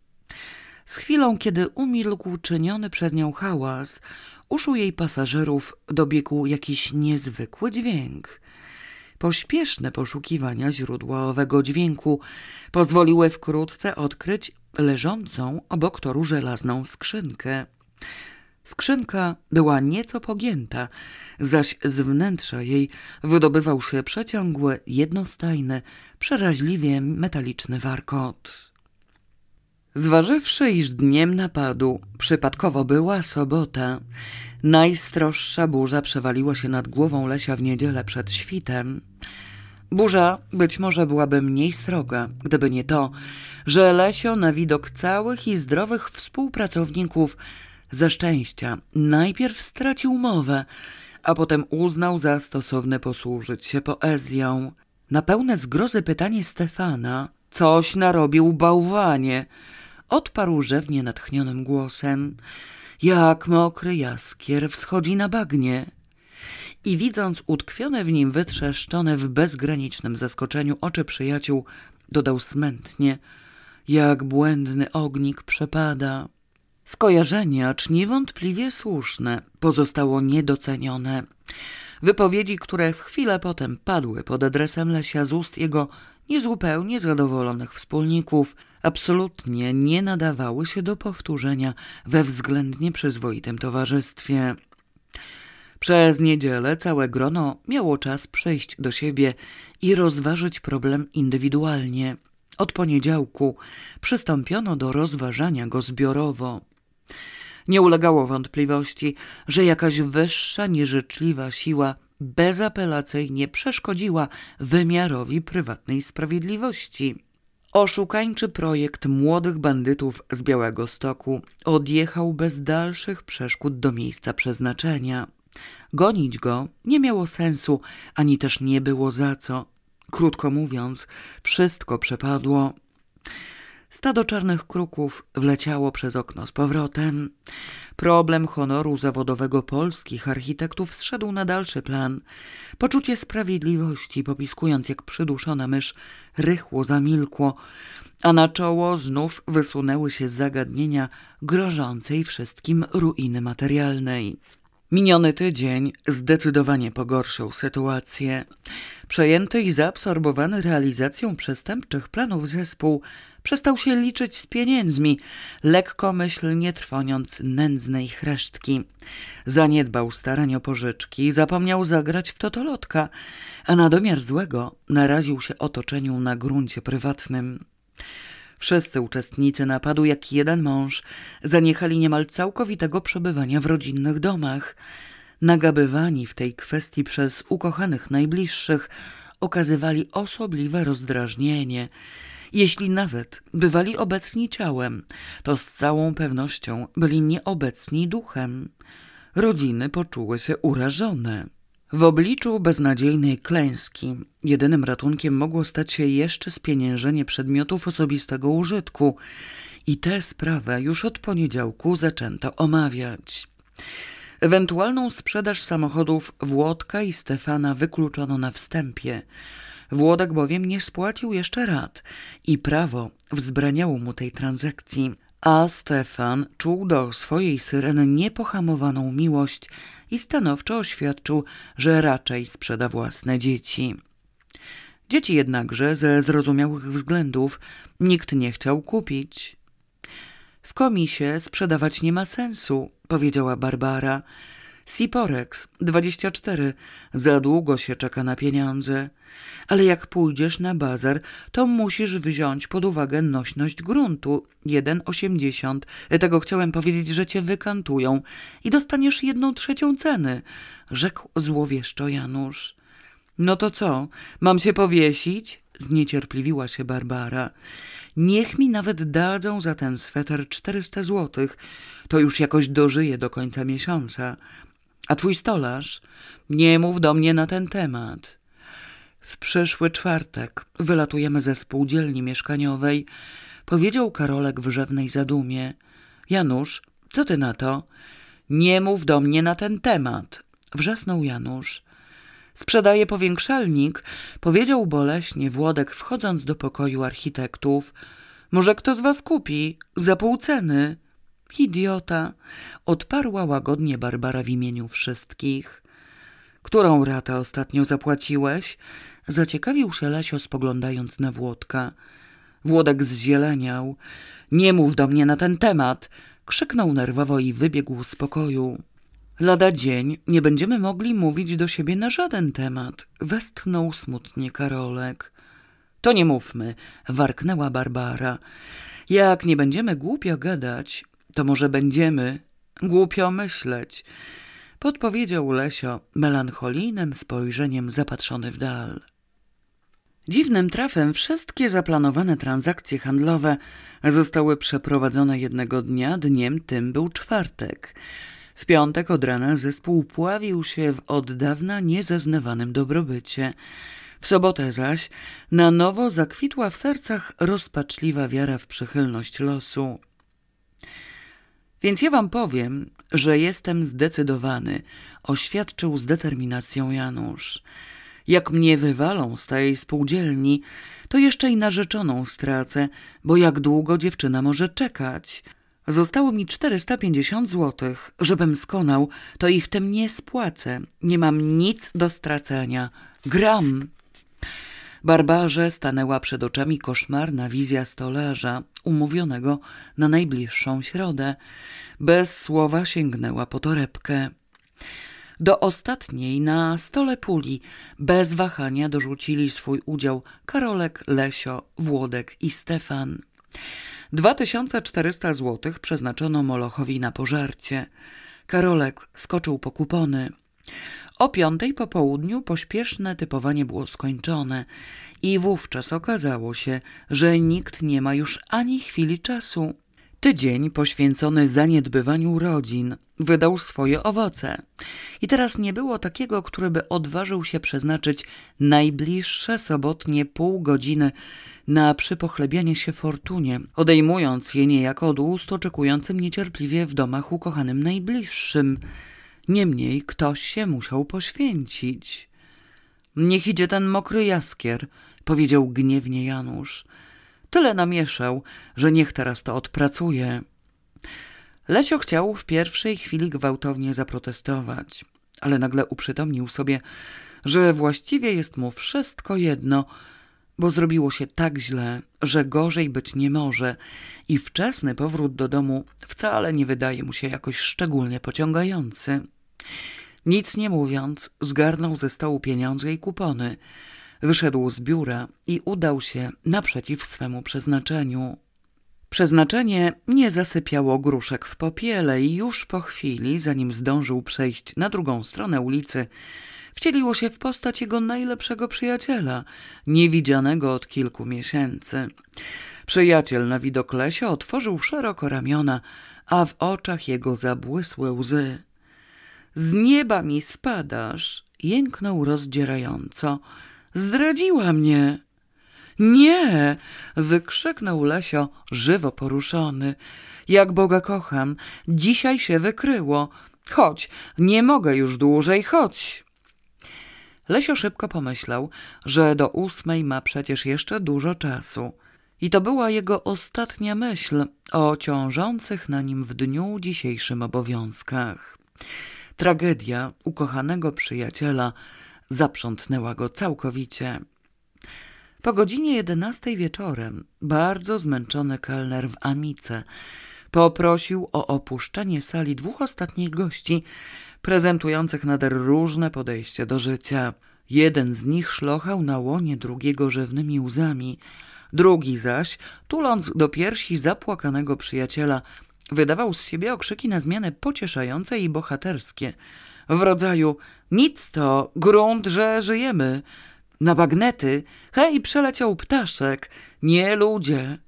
Z chwilą, kiedy umilkł czyniony przez nią hałas, uszu jej pasażerów dobiegł jakiś niezwykły dźwięk. Pośpieszne poszukiwania źródła owego dźwięku pozwoliły wkrótce odkryć leżącą obok toru żelazną skrzynkę. Skrzynka była nieco pogięta, zaś z wnętrza jej wydobywał się przeciągły, jednostajny, przeraźliwie metaliczny warkot. Zważywszy, iż dniem napadu przypadkowo była sobota, najstroższa burza przewaliła się nad głową Lesia w niedzielę przed świtem. Burza być może byłaby mniej sroga, gdyby nie to, że Lesio na widok całych i zdrowych współpracowników ze szczęścia najpierw stracił mowę, a potem uznał za stosowne posłużyć się poezją. Na pełne zgrozy pytanie Stefana, coś narobił bałwanie, odparł rzewnie natchnionym głosem, jak mokry jaskier wschodzi na bagnie. I widząc utkwione w nim wytrzeszczone w bezgranicznym zaskoczeniu oczy przyjaciół, dodał smętnie, jak błędny ognik przepada. Skojarzenie, acz niewątpliwie słuszne, pozostało niedocenione. Wypowiedzi, które w chwilę potem padły pod adresem Lesia z ust jego niezupełnie zadowolonych wspólników, absolutnie nie nadawały się do powtórzenia we względnie przyzwoitym towarzystwie. Przez niedzielę całe grono miało czas przyjść do siebie i rozważyć problem indywidualnie. Od poniedziałku przystąpiono do rozważania go zbiorowo. Nie ulegało wątpliwości, że jakaś wyższa, nieżyczliwa siła bezapelacyjnie przeszkodziła wymiarowi prywatnej sprawiedliwości. Oszukańczy projekt młodych bandytów z Białego Stoku odjechał bez dalszych przeszkód do miejsca przeznaczenia. Gonić go nie miało sensu, ani też nie było za co. Krótko mówiąc, wszystko przepadło. Stado czarnych kruków wleciało przez okno z powrotem. Problem honoru zawodowego polskich architektów zszedł na dalszy plan. Poczucie sprawiedliwości, popiskując jak przyduszona mysz, rychło zamilkło, a na czoło znów wysunęły się zagadnienia grożącej wszystkim ruiny materialnej. Miniony tydzień zdecydowanie pogorszył sytuację. Przejęty i zaabsorbowany realizacją przestępczych planów zespół przestał się liczyć z pieniędzmi, lekkomyślnie trwoniąc nędznej chresztki. Zaniedbał starań o pożyczki, zapomniał zagrać w totolotka, a na domiar złego naraził się otoczeniu na gruncie prywatnym. Wszyscy uczestnicy napadu, jak jeden mąż, zaniechali niemal całkowitego przebywania w rodzinnych domach. Nagabywani w tej kwestii przez ukochanych najbliższych, okazywali osobliwe rozdrażnienie. Jeśli nawet bywali obecni ciałem, to z całą pewnością byli nieobecni duchem. Rodziny poczuły się urażone. W obliczu beznadziejnej klęski jedynym ratunkiem mogło stać się jeszcze spieniężenie przedmiotów osobistego użytku i tę sprawę już od poniedziałku zaczęto omawiać. Ewentualną sprzedaż samochodów Włodka i Stefana wykluczono na wstępie. Włodek bowiem nie spłacił jeszcze rat i prawo wzbraniało mu tej transakcji, a Stefan czuł do swojej syreny niepohamowaną miłość i stanowczo oświadczył, że raczej sprzeda własne dzieci. Dzieci jednakże ze zrozumiałych względów nikt nie chciał kupić. W komisie sprzedawać nie ma sensu, powiedziała Barbara. Siporex 24. Za długo się czeka na pieniądze. Ale jak pójdziesz na bazar, to musisz wziąć pod uwagę nośność gruntu 1,80. Tego chciałem powiedzieć, że cię wykantują i dostaniesz jedną trzecią ceny, rzekł złowieszczo Janusz. No to co, mam się powiesić? Zniecierpliwiła się Barbara. Niech mi nawet dadzą za ten sweter czterysta złotych. To już jakoś dożyję do końca miesiąca. A twój stolarz? Nie mów do mnie na ten temat. W przyszły czwartek wylatujemy ze spółdzielni mieszkaniowej, powiedział Karolek w rzewnej zadumie. Janusz, co ty na to? Nie mów do mnie na ten temat, wrzasnął Janusz. Sprzedaje powiększalnik, powiedział boleśnie Włodek, wchodząc do pokoju architektów. Może kto z was kupi? Za pół ceny. Idiota, odparła łagodnie Barbara w imieniu wszystkich. Którą ratę ostatnio zapłaciłeś? Zaciekawił się Lesio, spoglądając na Włodka. Włodek zzieleniał. Nie mów do mnie na ten temat! Krzyknął nerwowo i wybiegł z pokoju. Lada dzień nie będziemy mogli mówić do siebie na żaden temat. Westchnął smutnie Karolek. To nie mówmy, warknęła Barbara. Jak nie będziemy głupio gadać, to może będziemy głupio myśleć. Podpowiedział Lesio melancholijnym spojrzeniem zapatrzony w dal. Dziwnym trafem wszystkie zaplanowane transakcje handlowe zostały przeprowadzone jednego dnia, dniem tym był czwartek. W piątek od rana zespół pławił się w od dawna niezaznawanym dobrobycie. W sobotę zaś na nowo zakwitła w sercach rozpaczliwa wiara w przychylność losu. Więc ja wam powiem, że jestem zdecydowany, oświadczył z determinacją Janusz. Jak mnie wywalą z tej spółdzielni, to jeszcze i narzeczoną stracę, bo jak długo dziewczyna może czekać? Zostało mi 450 złotych. Żebym skonał, to ich tym nie spłacę. Nie mam nic do stracenia. Gram. Barbarze stanęła przed oczami koszmarna wizja stolarza, umówionego na najbliższą środę. Bez słowa sięgnęła po torebkę. Do ostatniej na stole puli bez wahania dorzucili swój udział Karolek, Lesio, Włodek i Stefan. 2400 złotych przeznaczono Molochowi na pożarcie. Karolek skoczył po kupony. O piątej po południu pośpieszne typowanie było skończone i wówczas okazało się, że nikt nie ma już ani chwili czasu. Tydzień poświęcony zaniedbywaniu rodzin wydał swoje owoce. I teraz nie było takiego, który by odważył się przeznaczyć najbliższe sobotnie pół godziny na przypochlebianie się fortunie, odejmując je niejako od ust oczekującym niecierpliwie w domach ukochanym najbliższym. Niemniej ktoś się musiał poświęcić. Niech idzie ten mokry jaskier, powiedział gniewnie Janusz. Tyle namieszał, że niech teraz to odpracuje. Lesio chciał w pierwszej chwili gwałtownie zaprotestować, ale nagle uprzytomnił sobie, że właściwie jest mu wszystko jedno, bo zrobiło się tak źle, że gorzej być nie może i wczesny powrót do domu wcale nie wydaje mu się jakoś szczególnie pociągający. Nic nie mówiąc, zgarnął ze stołu pieniądze i kupony – Wyszedł z biura i udał się naprzeciw swemu przeznaczeniu. Przeznaczenie nie zasypiało gruszek w popiele i już po chwili, zanim zdążył przejść na drugą stronę ulicy, wcieliło się w postać jego najlepszego przyjaciela, niewidzianego od kilku miesięcy. Przyjaciel na widok Lesia otworzył szeroko ramiona, a w oczach jego zabłysły łzy. Z nieba mi spadasz, jęknął rozdzierająco. Zdradziła mnie. Nie! wykrzyknął Lesio, żywo poruszony. Jak Boga kocham, dzisiaj się wykryło. Chodź, nie mogę już dłużej, chodź. Lesio szybko pomyślał, że do ósmej ma przecież jeszcze dużo czasu. I to była jego ostatnia myśl o ciążących na nim w dniu dzisiejszym obowiązkach. Tragedia ukochanego przyjaciela zaprzątnęła go całkowicie. Po godzinie jedenastej wieczorem bardzo zmęczony kelner w Amice poprosił o opuszczenie sali dwóch ostatnich gości, prezentujących nader różne podejście do życia. Jeden z nich szlochał na łonie drugiego rzewnymi łzami, drugi zaś, tuląc do piersi zapłakanego przyjaciela, wydawał z siebie okrzyki na zmianę pocieszające i bohaterskie – w rodzaju nic to, grunt, że żyjemy. Na bagnety, hej, przeleciał ptaszek, nie ludzie.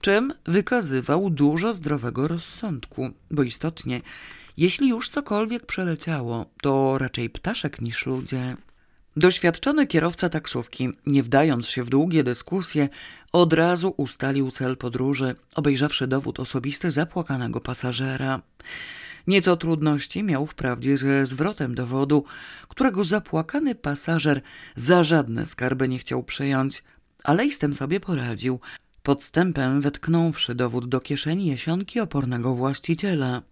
Czym wykazywał dużo zdrowego rozsądku, bo istotnie, jeśli już cokolwiek przeleciało, to raczej ptaszek niż ludzie. Doświadczony kierowca taksówki, nie wdając się w długie dyskusje, od razu ustalił cel podróży, obejrzawszy dowód osobisty zapłakanego pasażera. Nieco trudności miał wprawdzie ze zwrotem dowodu, którego zapłakany pasażer za żadne skarby nie chciał przyjąć, ale i z tym sobie poradził, podstępem wetknąwszy dowód do kieszeni jesionki opornego właściciela.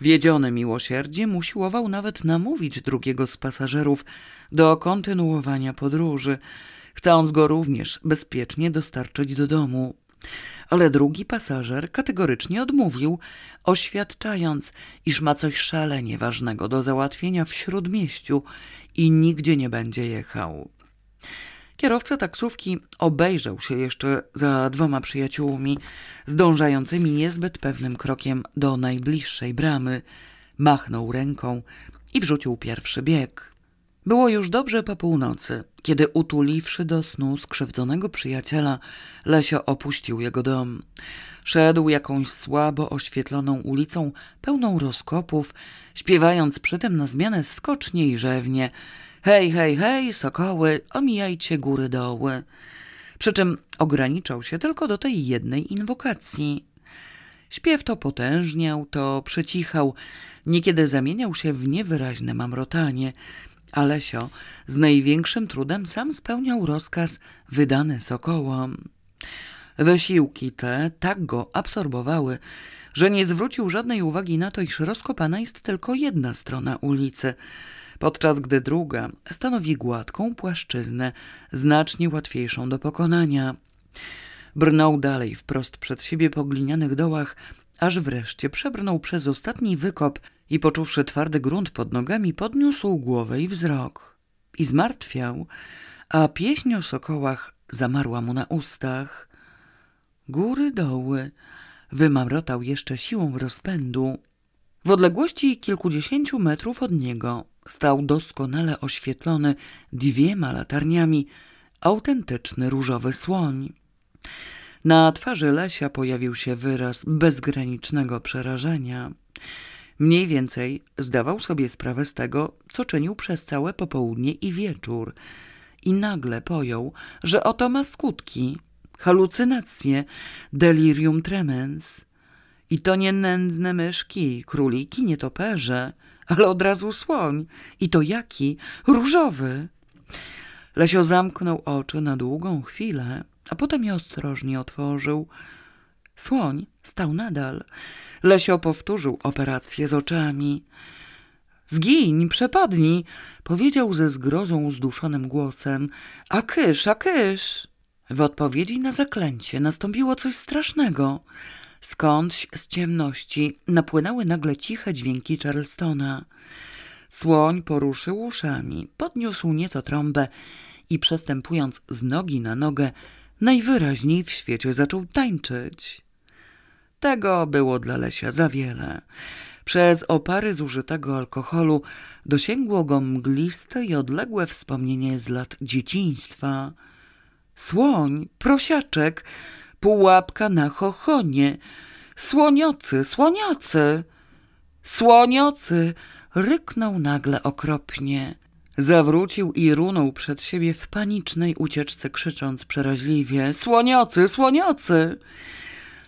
Wiedziony miłosierdziem usiłował nawet namówić drugiego z pasażerów do kontynuowania podróży, chcąc go również bezpiecznie dostarczyć do domu ale drugi pasażer kategorycznie odmówił, oświadczając, iż ma coś szalenie ważnego do załatwienia w śródmieściu i nigdzie nie będzie jechał. Kierowca taksówki obejrzał się jeszcze za dwoma przyjaciółmi, zdążającymi niezbyt pewnym krokiem do najbliższej bramy, machnął ręką i wrzucił pierwszy bieg. Było już dobrze po północy, kiedy utuliwszy do snu skrzywdzonego przyjaciela, Lesio opuścił jego dom. Szedł jakąś słabo oświetloną ulicą, pełną rozkopów, śpiewając przy tym na zmianę skocznie i rzewnie Hej, hej, hej, sokoły, omijajcie góry doły. Przy czym ograniczał się tylko do tej jednej inwokacji. Śpiew to potężniał, to przycichał, niekiedy zamieniał się w niewyraźne mamrotanie – Alesio z największym trudem sam spełniał rozkaz wydany sokołom. Wysiłki te tak go absorbowały, że nie zwrócił żadnej uwagi na to, iż rozkopana jest tylko jedna strona ulicy, podczas gdy druga stanowi gładką płaszczyznę, znacznie łatwiejszą do pokonania. Brnął dalej wprost przed siebie po glinianych dołach, aż wreszcie przebrnął przez ostatni wykop i poczuwszy twardy grunt pod nogami, podniósł głowę i wzrok. I zmartwiał, a pieśń o sokołach zamarła mu na ustach. Góry, doły, wymamrotał jeszcze siłą rozpędu. W odległości kilkudziesięciu metrów od niego stał doskonale oświetlony dwiema latarniami autentyczny różowy słoń. Na twarzy Lesia pojawił się wyraz bezgranicznego przerażenia. Mniej więcej zdawał sobie sprawę z tego, co czynił przez całe popołudnie i wieczór. I nagle pojął, że oto ma skutki. Halucynacje, delirium tremens. I to nie nędzne myszki, króliki, nietoperze, ale od razu słoń. I to jaki? Różowy. Lesio zamknął oczy na długą chwilę, a potem je ostrożnie otworzył. Słoń stał nadal. Lesio powtórzył operację z oczami. Zgiń, przepadnij, powiedział ze zgrozą zduszonym głosem. A kysz, a kysz! W odpowiedzi na zaklęcie nastąpiło coś strasznego. Skądś z ciemności napłynęły nagle ciche dźwięki Charlestona. Słoń poruszył uszami, podniósł nieco trąbę i przestępując z nogi na nogę, najwyraźniej w świecie zaczął tańczyć. Tego było dla Lesia za wiele. Przez opary zużytego alkoholu dosięgło go mgliste i odległe wspomnienie z lat dzieciństwa. Słoń, prosiaczek, pułapka na chochonie, słoniocy, słoniocy, słoniocy, ryknął nagle okropnie. Zawrócił i runął przed siebie w panicznej ucieczce, krzycząc przeraźliwie: Słoniocy, słoniocy!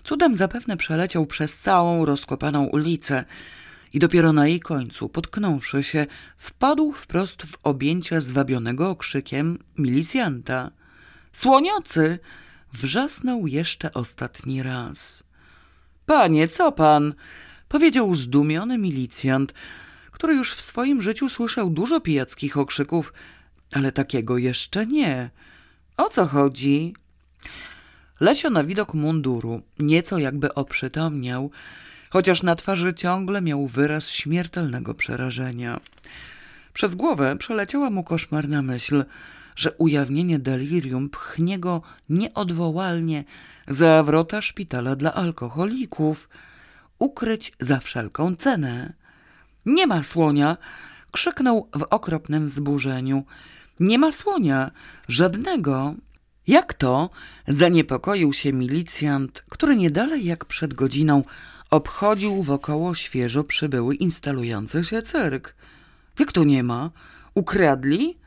Cudem zapewne przeleciał przez całą rozkopaną ulicę i dopiero na jej końcu, potknąwszy się, wpadł wprost w objęcia zwabionego okrzykiem milicjanta. Słoniocy! Wrzasnął jeszcze ostatni raz. Panie, co pan? powiedział zdumiony milicjant, który już w swoim życiu słyszał dużo pijackich okrzyków, ale takiego jeszcze nie. O co chodzi? Lesio na widok munduru nieco jakby oprzytomniał, chociaż na twarzy ciągle miał wyraz śmiertelnego przerażenia. Przez głowę przeleciała mu koszmarna myśl, że ujawnienie delirium pchnie go nieodwołalnie za wrota szpitala dla alkoholików, ukryć za wszelką cenę. Nie ma słonia! krzyknął w okropnym wzburzeniu. Nie ma słonia! Żadnego! Jak to? Zaniepokoił się milicjant, który nie dalej jak przed godziną obchodził wokoło świeżo przybyły instalujący się cyrk. Jak to nie ma? Ukradli?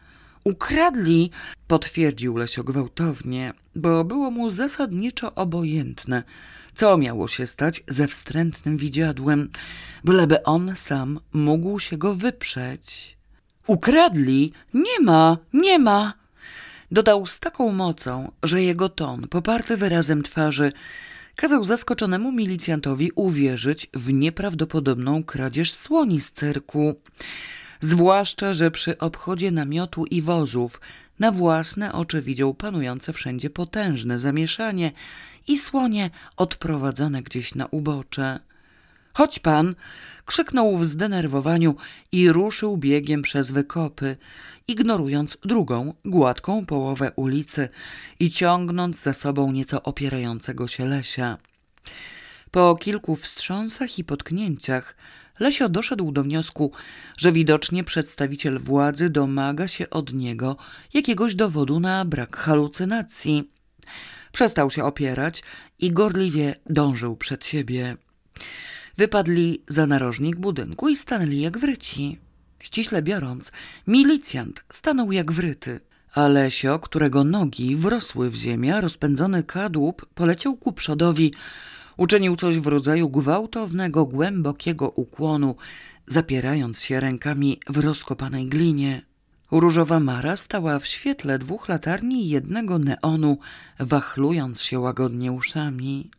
Ukradli, potwierdził Lesio gwałtownie, bo było mu zasadniczo obojętne, co miało się stać ze wstrętnym widziadłem, byleby on sam mógł się go wyprzeć. Ukradli? Nie ma, nie ma! Dodał z taką mocą, że jego ton, poparty wyrazem twarzy, kazał zaskoczonemu milicjantowi uwierzyć w nieprawdopodobną kradzież słoni z cyrku. Zwłaszcza, że przy obchodzie namiotu i wozów na własne oczy widział panujące wszędzie potężne zamieszanie i słonie odprowadzane gdzieś na ubocze. Chodź pan! krzyknął w zdenerwowaniu i ruszył biegiem przez wykopy, ignorując drugą, gładką połowę ulicy i ciągnąc za sobą nieco opierającego się Lesia. Po kilku wstrząsach i potknięciach Lesio doszedł do wniosku, że widocznie przedstawiciel władzy domaga się od niego jakiegoś dowodu na brak halucynacji. Przestał się opierać i gorliwie dążył przed siebie. Wypadli za narożnik budynku i stanęli jak wryci. Ściśle biorąc, milicjant stanął jak wryty. A Lesio, którego nogi wrosły w ziemię, rozpędzony kadłub poleciał ku przodowi, uczynił coś w rodzaju gwałtownego, głębokiego ukłonu, zapierając się rękami w rozkopanej glinie. Różowa Mara stała w świetle dwóch latarni i jednego neonu, wachlując się łagodnie uszami.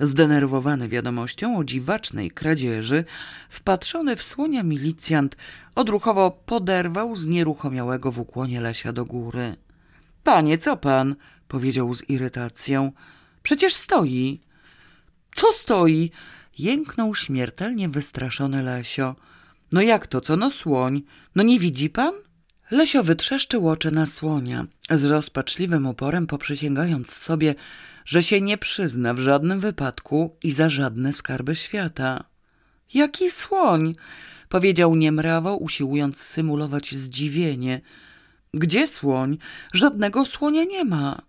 Zdenerwowany wiadomością o dziwacznej kradzieży, wpatrzony w słonia milicjant odruchowo poderwał znieruchomiałego w ukłonie Lesia do góry. – Panie, co pan? – powiedział z irytacją. – Przecież stoi. – Co stoi? – jęknął śmiertelnie wystraszony Lesio. – No jak to, co no słoń? No nie widzi pan? Lesio wytrzeszczył oczy na słonia, z rozpaczliwym uporem poprzysięgając sobie, że się nie przyzna w żadnym wypadku i za żadne skarby świata. Jaki słoń? powiedział niemrawo, usiłując symulować zdziwienie. Gdzie słoń? Żadnego słonia nie ma.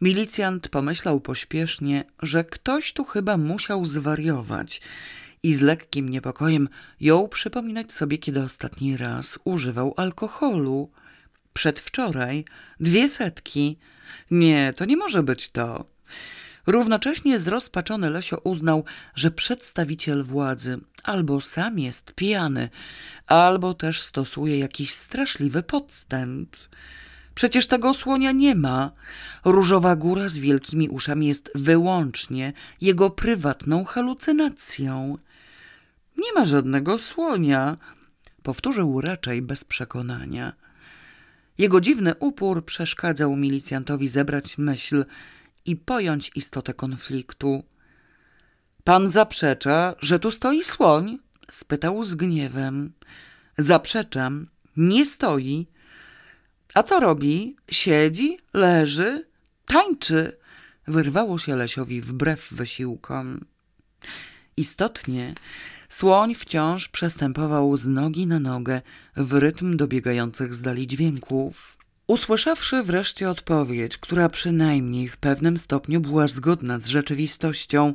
Milicjant pomyślał pośpiesznie, że ktoś tu chyba musiał zwariować i z lekkim niepokojem jął przypominać sobie, kiedy ostatni raz używał alkoholu. Przedwczoraj dwie setki. Nie, to nie może być to. Równocześnie zrozpaczony Lesio uznał, że przedstawiciel władzy albo sam jest pijany, albo też stosuje jakiś straszliwy podstęp. Przecież tego słonia nie ma. Różowa góra z wielkimi uszami jest wyłącznie jego prywatną halucynacją. Nie ma żadnego słonia, powtórzył raczej bez przekonania. Jego dziwny upór przeszkadzał milicjantowi zebrać myśl i pojąć istotę konfliktu. Pan zaprzecza, że tu stoi słoń? spytał z gniewem. Zaprzeczam, nie stoi. A co robi? Siedzi, leży, tańczy. Wyrwało się Lesiowi wbrew wysiłkom. Istotnie, słoń wciąż przestępował z nogi na nogę w rytm dobiegających z dali dźwięków. Usłyszawszy wreszcie odpowiedź, która przynajmniej w pewnym stopniu była zgodna z rzeczywistością,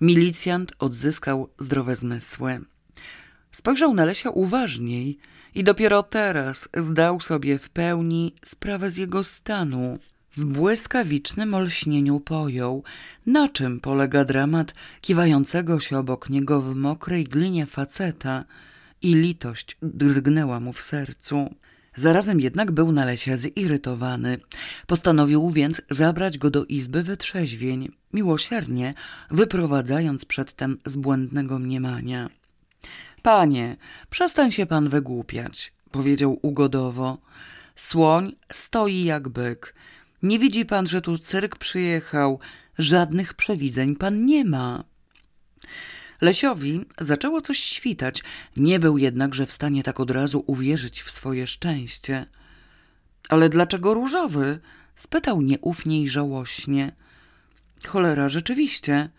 milicjant odzyskał zdrowe zmysły. Spojrzał na Lesia uważniej i dopiero teraz zdał sobie w pełni sprawę z jego stanu. W błyskawicznym olśnieniu pojął, na czym polega dramat kiwającego się obok niego w mokrej glinie faceta i litość drgnęła mu w sercu. Zarazem jednak był na lesie zirytowany. Postanowił więc zabrać go do izby wytrzeźwień, miłosiernie wyprowadzając przedtem z błędnego mniemania. Panie, przestań się pan wygłupiać, powiedział ugodowo. Słoń stoi jak byk. Nie widzi pan, że tu cyrk przyjechał. Żadnych przewidzeń pan nie ma. Lesiowi zaczęło coś świtać, nie był jednakże w stanie tak od razu uwierzyć w swoje szczęście. Ale dlaczego różowy? spytał nieufnie i żałośnie. Cholera, rzeczywiście.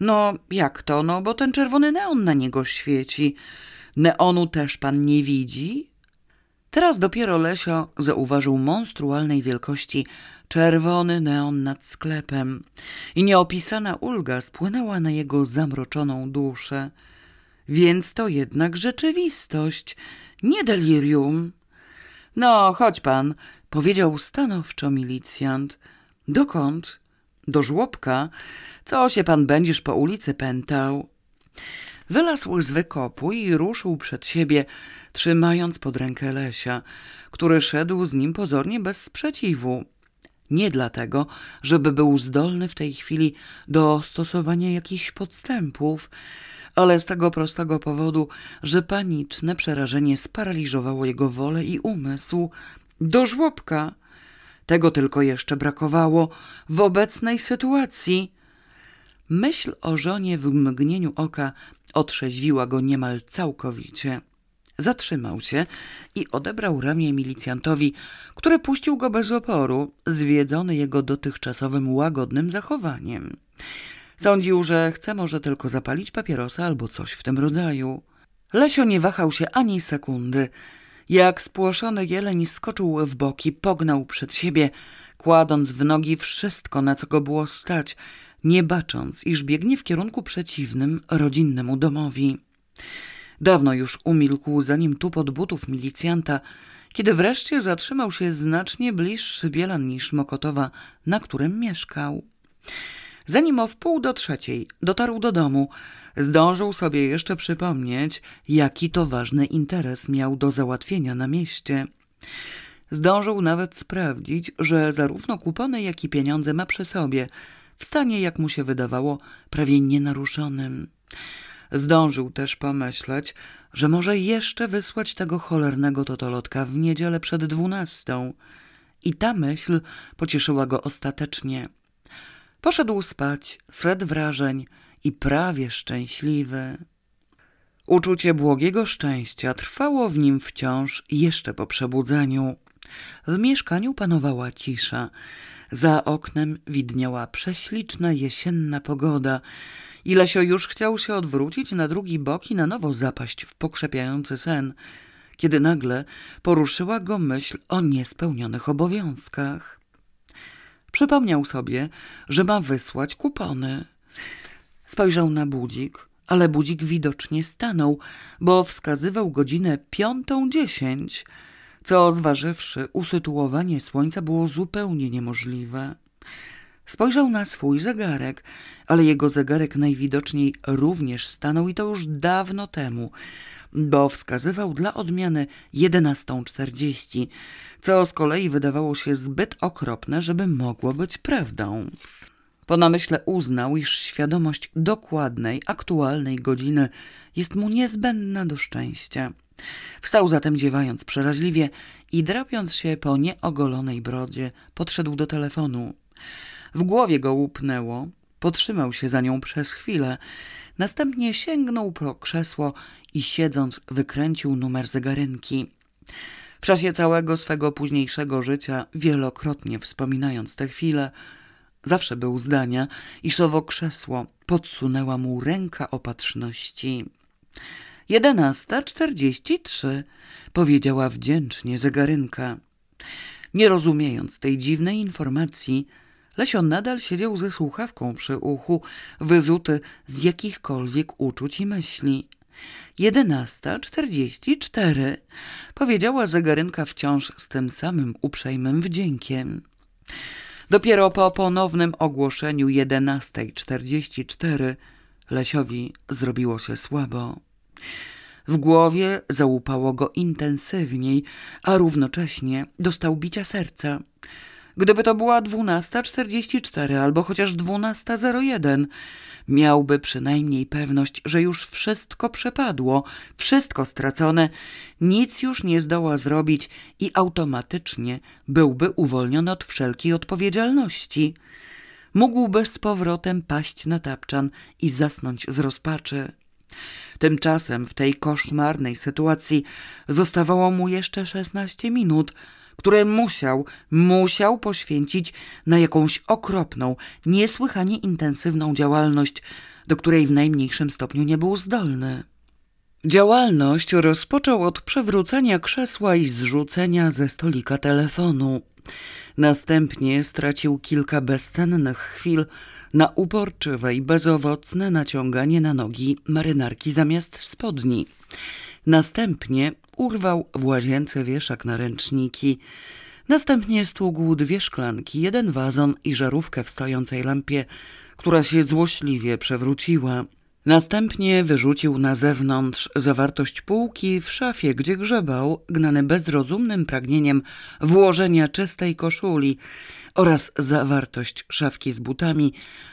No, jak to? No, bo ten czerwony neon na niego świeci. Neonu też pan nie widzi? Teraz dopiero Lesio zauważył monstrualnej wielkości czerwony neon nad sklepem i nieopisana ulga spłynęła na jego zamroczoną duszę. Więc to jednak rzeczywistość, nie delirium. No, chodź pan, powiedział stanowczo milicjant. Dokąd? Do żłobka? Co się pan będziesz po ulicy pętał? Wylazł z wykopu i ruszył przed siebie, trzymając pod rękę Lesia, który szedł z nim pozornie bez sprzeciwu. Nie dlatego, żeby był zdolny w tej chwili do stosowania jakichś podstępów, ale z tego prostego powodu, że paniczne przerażenie sparaliżowało jego wolę i umysł. Do żłobka! Tego tylko jeszcze brakowało w obecnej sytuacji. Myśl o żonie w mgnieniu oka otrzeźwiła go niemal całkowicie. Zatrzymał się i odebrał ramię milicjantowi, który puścił go bez oporu, zwiedzony jego dotychczasowym łagodnym zachowaniem. Sądził, że chce może tylko zapalić papierosa albo coś w tym rodzaju. Lesio nie wahał się ani sekundy. Jak spłoszony jeleń skoczył w boki, pognał przed siebie, kładąc w nogi wszystko, na co go było stać, nie bacząc, iż biegnie w kierunku przeciwnym rodzinnemu domowi. Dawno już umilkł zanim tu pod butów milicjanta, kiedy wreszcie zatrzymał się znacznie bliższy Bielan niż Mokotowa, na którym mieszkał. Zanim o wpół do trzeciej dotarł do domu, zdążył sobie jeszcze przypomnieć, jaki to ważny interes miał do załatwienia na mieście. Zdążył nawet sprawdzić, że zarówno kupony, jak i pieniądze ma przy sobie, w stanie, jak mu się wydawało, prawie nienaruszonym. Zdążył też pomyśleć, że może jeszcze wysłać tego cholernego totolotka w niedzielę przed dwunastą. I ta myśl pocieszyła go ostatecznie. Poszedł spać, sled wrażeń i prawie szczęśliwy. Uczucie błogiego szczęścia trwało w nim wciąż jeszcze po przebudzeniu. W mieszkaniu panowała cisza. Za oknem widniała prześliczna jesienna pogoda, Ilesio już chciał się odwrócić na drugi bok i na nowo zapaść w pokrzepiający sen, kiedy nagle poruszyła go myśl o niespełnionych obowiązkach. Przypomniał sobie, że ma wysłać kupony. Spojrzał na budzik, ale budzik widocznie stanął, bo wskazywał godzinę piątą dziesięć, co zważywszy usytuowanie słońca było zupełnie niemożliwe. Spojrzał na swój zegarek, ale jego zegarek najwidoczniej również stanął i to już dawno temu, bo wskazywał dla odmiany 11.40, co z kolei wydawało się zbyt okropne, żeby mogło być prawdą. Po namyśle uznał, iż świadomość dokładnej, aktualnej godziny jest mu niezbędna do szczęścia. Wstał zatem ziewając przeraźliwie i drapiąc się po nieogolonej brodzie, podszedł do telefonu. W głowie go łupnęło, potrzymał się za nią przez chwilę, następnie sięgnął po krzesło i siedząc wykręcił numer zegarynki. W czasie całego swego późniejszego życia, wielokrotnie wspominając tę chwilę, zawsze był zdania, iż owo krzesło podsunęła mu ręka opatrzności. Jedenasta czterdzieści trzy, powiedziała wdzięcznie zegarynka. Nie rozumiejąc tej dziwnej informacji, Lesio nadal siedział ze słuchawką przy uchu, wyzuty z jakichkolwiek uczuć i myśli. Jedenasta czterdzieści cztery, powiedziała zegarynka wciąż z tym samym uprzejmym wdziękiem. Dopiero po ponownym ogłoszeniu jedenastej czterdzieści cztery Lesiowi zrobiło się słabo. W głowie załupało go intensywniej, a równocześnie dostał bicia serca. Gdyby to była 12.44 albo chociaż 12.01, miałby przynajmniej pewność, że już wszystko przepadło, wszystko stracone, nic już nie zdoła zrobić i automatycznie byłby uwolniony od wszelkiej odpowiedzialności. Mógłby z powrotem paść na tapczan i zasnąć z rozpaczy. Tymczasem w tej koszmarnej sytuacji zostawało mu jeszcze szesnaście minut, które musiał, musiał poświęcić na jakąś okropną, niesłychanie intensywną działalność, do której w najmniejszym stopniu nie był zdolny. Działalność rozpoczął od przewrócenia krzesła i zrzucenia ze stolika telefonu. Następnie stracił kilka bezcennych chwil na uporczywe i bezowocne naciąganie na nogi marynarki zamiast spodni. Następnie urwał w łazience wieszak na ręczniki. Następnie stługł dwie szklanki, jeden wazon i żarówkę w stojącej lampie, która się złośliwie przewróciła. Następnie wyrzucił na zewnątrz zawartość półki w szafie, gdzie grzebał, gnany bezrozumnym pragnieniem włożenia czystej koszuli oraz zawartość szafki z butami,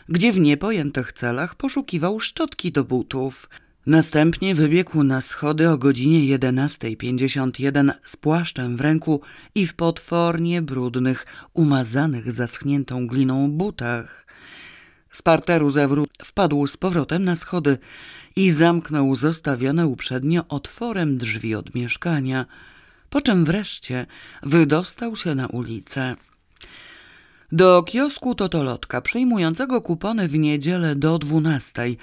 gdzie w niepojętych celach poszukiwał szczotki do butów. Następnie wybiegł na schody o godzinie 11.51 z płaszczem w ręku i w potwornie brudnych, umazanych zaschniętą gliną butach. Z parteru zewrót wpadł z powrotem na schody i zamknął zostawione uprzednio otworem drzwi od mieszkania, po czym wreszcie wydostał się na ulicę. Do kiosku Totolotka przyjmującego kupony w niedzielę do dwunastej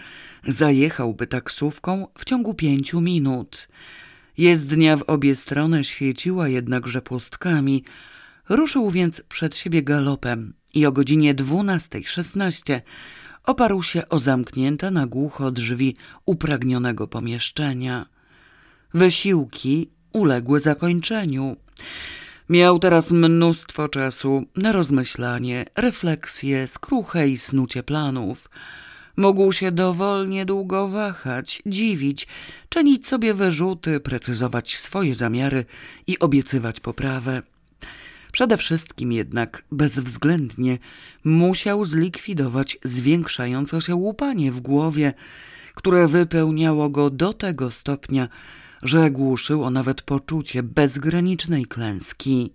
zajechałby taksówką w ciągu pięciu minut. Jezdnia w obie strony świeciła jednakże pustkami. Ruszył więc przed siebie galopem i o godzinie dwunastej szesnaście oparł się o zamknięte na głucho drzwi upragnionego pomieszczenia. Wysiłki uległy zakończeniu. Miał teraz mnóstwo czasu na rozmyślanie, refleksję, skruchę i snucie planów. Mógł się dowolnie długo wahać, dziwić, czynić sobie wyrzuty, precyzować swoje zamiary i obiecywać poprawę. Przede wszystkim jednak bezwzględnie musiał zlikwidować zwiększające się łupanie w głowie, które wypełniało go do tego stopnia, że głuszyło nawet poczucie bezgranicznej klęski.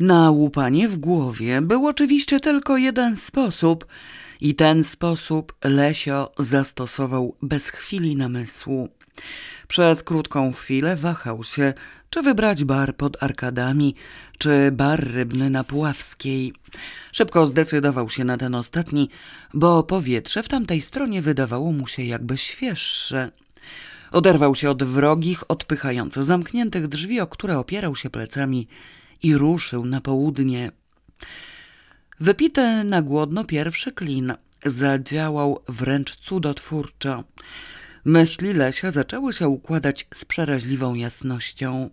Na łupanie w głowie był oczywiście tylko jeden sposób i ten sposób Lesio zastosował bez chwili namysłu. Przez krótką chwilę wahał się, czy wybrać bar pod arkadami, czy bar rybny na Puławskiej. Szybko zdecydował się na ten ostatni, bo powietrze w tamtej stronie wydawało mu się jakby świeższe. Oderwał się od wrogich, odpychająco zamkniętych drzwi, o które opierał się plecami i ruszył na południe. Wypity na głodno pierwszy klin zadziałał wręcz cudotwórczo. Myśli Lesia zaczęły się układać z przeraźliwą jasnością.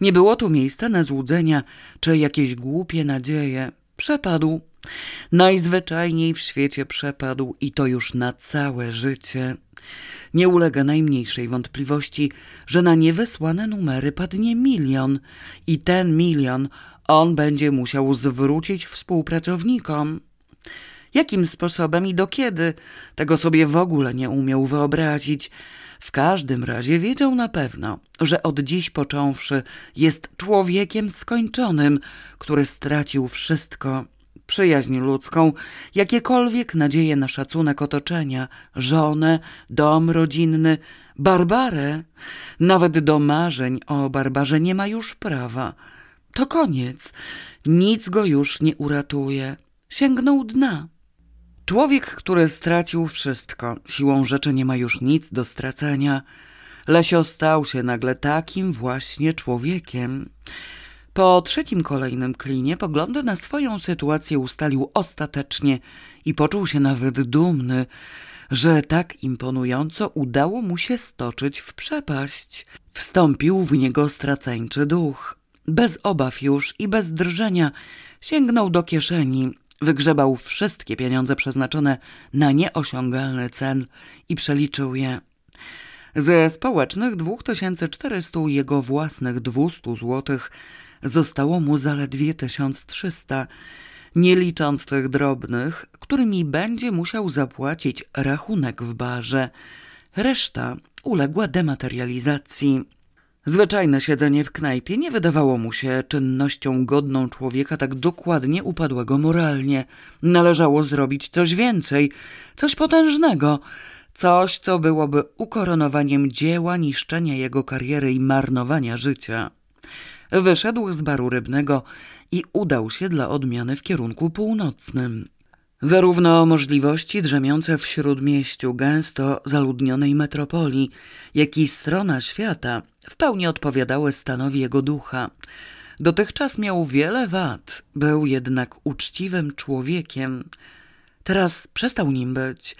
Nie było tu miejsca na złudzenia czy jakieś głupie nadzieje. Przepadł. Najzwyczajniej w świecie przepadł i to już na całe życie. Nie ulega najmniejszej wątpliwości, że na niewysłane numery padnie milion i ten milion on będzie musiał zwrócić współpracownikom. Jakim sposobem i do kiedy? Tego sobie w ogóle nie umiał wyobrazić. W każdym razie wiedział na pewno, że od dziś począwszy jest człowiekiem skończonym, który stracił wszystko. Przyjaźń ludzką, jakiekolwiek nadzieje na szacunek otoczenia, żonę, dom rodzinny, barbarę. Nawet do marzeń o barbarze nie ma już prawa. To koniec. Nic go już nie uratuje. Sięgnął dna. Człowiek, który stracił wszystko, siłą rzeczy nie ma już nic do stracenia. Lesio stał się nagle takim właśnie człowiekiem. Po trzecim kolejnym klinie poglądy na swoją sytuację ustalił ostatecznie i poczuł się nawet dumny, że tak imponująco udało mu się stoczyć w przepaść. Wstąpił w niego straceńczy duch. Bez obaw już i bez drżenia sięgnął do kieszeni, Wygrzebał wszystkie pieniądze przeznaczone na nieosiągalny cel i przeliczył je. Ze społecznych 2400 jego własnych 200 złotych zostało mu zaledwie 1300, nie licząc tych drobnych, którymi będzie musiał zapłacić rachunek w barze. Reszta uległa dematerializacji. Zwyczajne siedzenie w knajpie nie wydawało mu się czynnością godną człowieka tak dokładnie upadłego moralnie. Należało zrobić coś więcej, coś potężnego, coś, co byłoby ukoronowaniem dzieła niszczenia jego kariery i marnowania życia. Wyszedł z baru rybnego i udał się dla odmiany w kierunku północnym. Zarówno możliwości drzemiące w śródmieściu gęsto zaludnionej metropolii, jak i strona świata w pełni odpowiadały stanowi jego ducha. Dotychczas miał wiele wad, był jednak uczciwym człowiekiem. Teraz przestał nim być.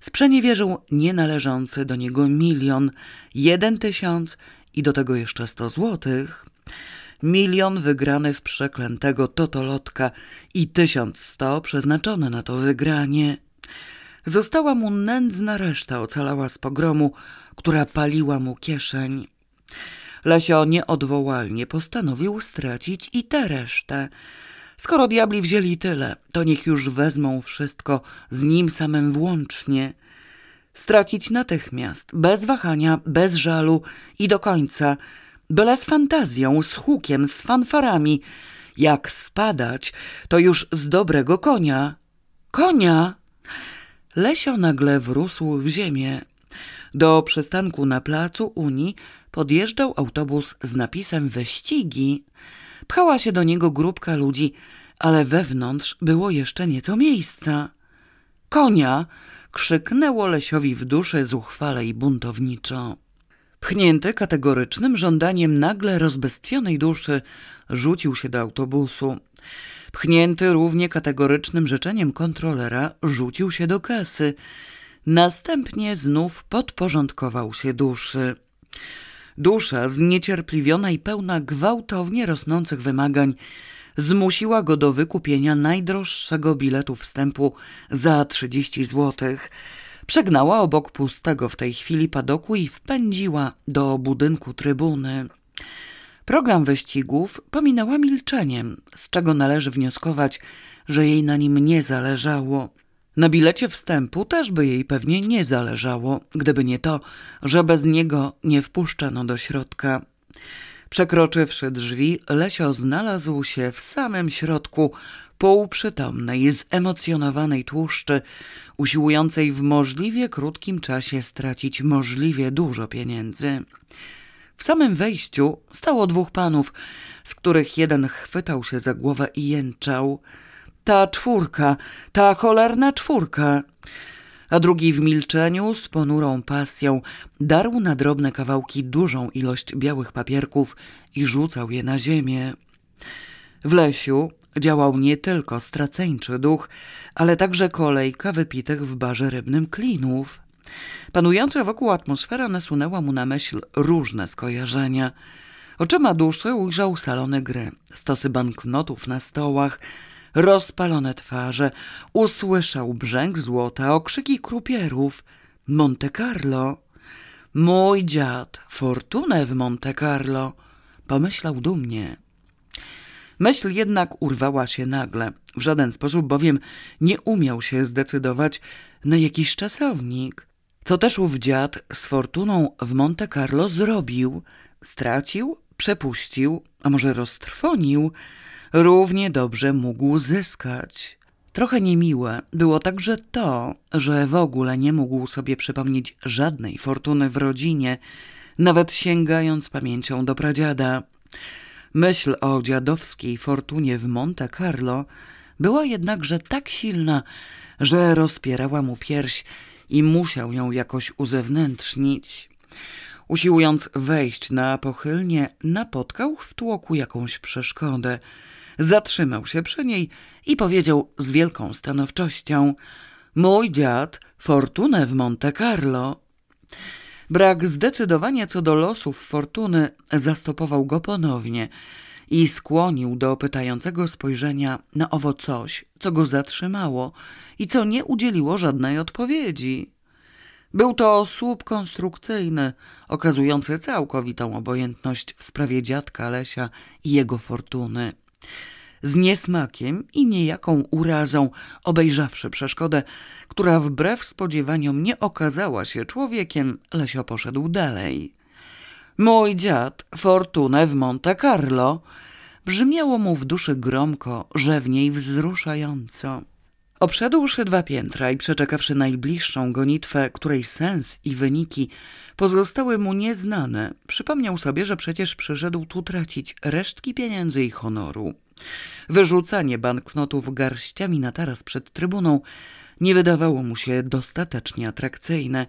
Sprzeniewierzył nienależący do niego milion, jeden tysiąc i do tego jeszcze sto złotych. Milion wygrany w przeklętego totolotka i tysiąc sto przeznaczone na to wygranie. Została mu nędzna reszta ocalała z pogromu, która paliła mu kieszeń. Lesio nieodwołalnie postanowił stracić i tę resztę. Skoro diabli wzięli tyle, to niech już wezmą wszystko z nim samym włącznie. Stracić natychmiast, bez wahania, bez żalu i do końca – byle z fantazją, z hukiem, z fanfarami. Jak spadać, to już z dobrego konia. Konia! Lesio nagle wrósł w ziemię. Do przystanku na placu Unii podjeżdżał autobus z napisem wyścigi. Pchała się do niego grupka ludzi, ale wewnątrz było jeszcze nieco miejsca. Konia! krzyknęło Lesiowi w duszy zuchwale i buntowniczo. Pchnięty kategorycznym żądaniem nagle rozbestwionej duszy, rzucił się do autobusu. Pchnięty równie kategorycznym życzeniem kontrolera, rzucił się do kasy. Następnie znów podporządkował się duszy. Dusza, zniecierpliwiona i pełna gwałtownie rosnących wymagań, zmusiła go do wykupienia najdroższego biletu wstępu za 30 złotych. Przegnała obok pustego w tej chwili padoku i wpędziła do budynku trybuny. Program wyścigów pominęła milczeniem, z czego należy wnioskować, że jej na nim nie zależało. Na bilecie wstępu też by jej pewnie nie zależało, gdyby nie to, że bez niego nie wpuszczano do środka. Przekroczywszy drzwi, Lesio znalazł się w samym środku półprzytomnej, zemocjonowanej tłuszczy, usiłującej w możliwie krótkim czasie stracić możliwie dużo pieniędzy. W samym wejściu stało dwóch panów, z których jeden chwytał się za głowę i jęczał. Ta czwórka, ta cholerna czwórka! A drugi w milczeniu, z ponurą pasją, darł na drobne kawałki dużą ilość białych papierków i rzucał je na ziemię. W Lesiu działał nie tylko straceńczy duch, ale także kolejka wypitych w barze rybnym klinów. Panująca wokół atmosfera nasunęła mu na myśl różne skojarzenia. Oczyma duszy ujrzał salony gry, stosy banknotów na stołach, rozpalone twarze, usłyszał brzęk złota, okrzyki krupierów. Monte Carlo. Mój dziad, fortunę w Monte Carlo, pomyślał dumnie. Myśl jednak urwała się nagle. W żaden sposób bowiem nie umiał się zdecydować na jakiś czasownik. Co też ów dziad z fortuną w Monte Carlo zrobił? Stracił? Przepuścił? A może roztrwonił? Równie dobrze mógł zyskać. Trochę niemiłe było także to, że w ogóle nie mógł sobie przypomnieć żadnej fortuny w rodzinie, nawet sięgając pamięcią do pradziada. Myśl o dziadowskiej fortunie w Monte Carlo była jednakże tak silna, że rozpierała mu pierś i musiał ją jakoś uzewnętrznić. Usiłując wejść na pochylnie, napotkał w tłoku jakąś przeszkodę. Zatrzymał się przy niej i powiedział z wielką stanowczością: Mój dziad, fortunę w Monte Carlo. Brak zdecydowania co do losów fortuny zastopował go ponownie i skłonił do pytającego spojrzenia na owo coś, co go zatrzymało i co nie udzieliło żadnej odpowiedzi. Był to słup konstrukcyjny, okazujący całkowitą obojętność w sprawie dziadka Lesia i jego fortuny. Z niesmakiem i niejaką urazą, obejrzawszy przeszkodę, która wbrew spodziewaniom nie okazała się człowiekiem, Lesio poszedł dalej. Mój dziad, fortunę w Monte Carlo, brzmiało mu w duszy gromko, rzewnie i wzruszająco. Obszedłszy dwa piętra i przeczekawszy najbliższą gonitwę, której sens i wyniki pozostały mu nieznane, przypomniał sobie, że przecież przyszedł tu tracić resztki pieniędzy i honoru. Wyrzucanie banknotów garściami na taras przed trybuną nie wydawało mu się dostatecznie atrakcyjne,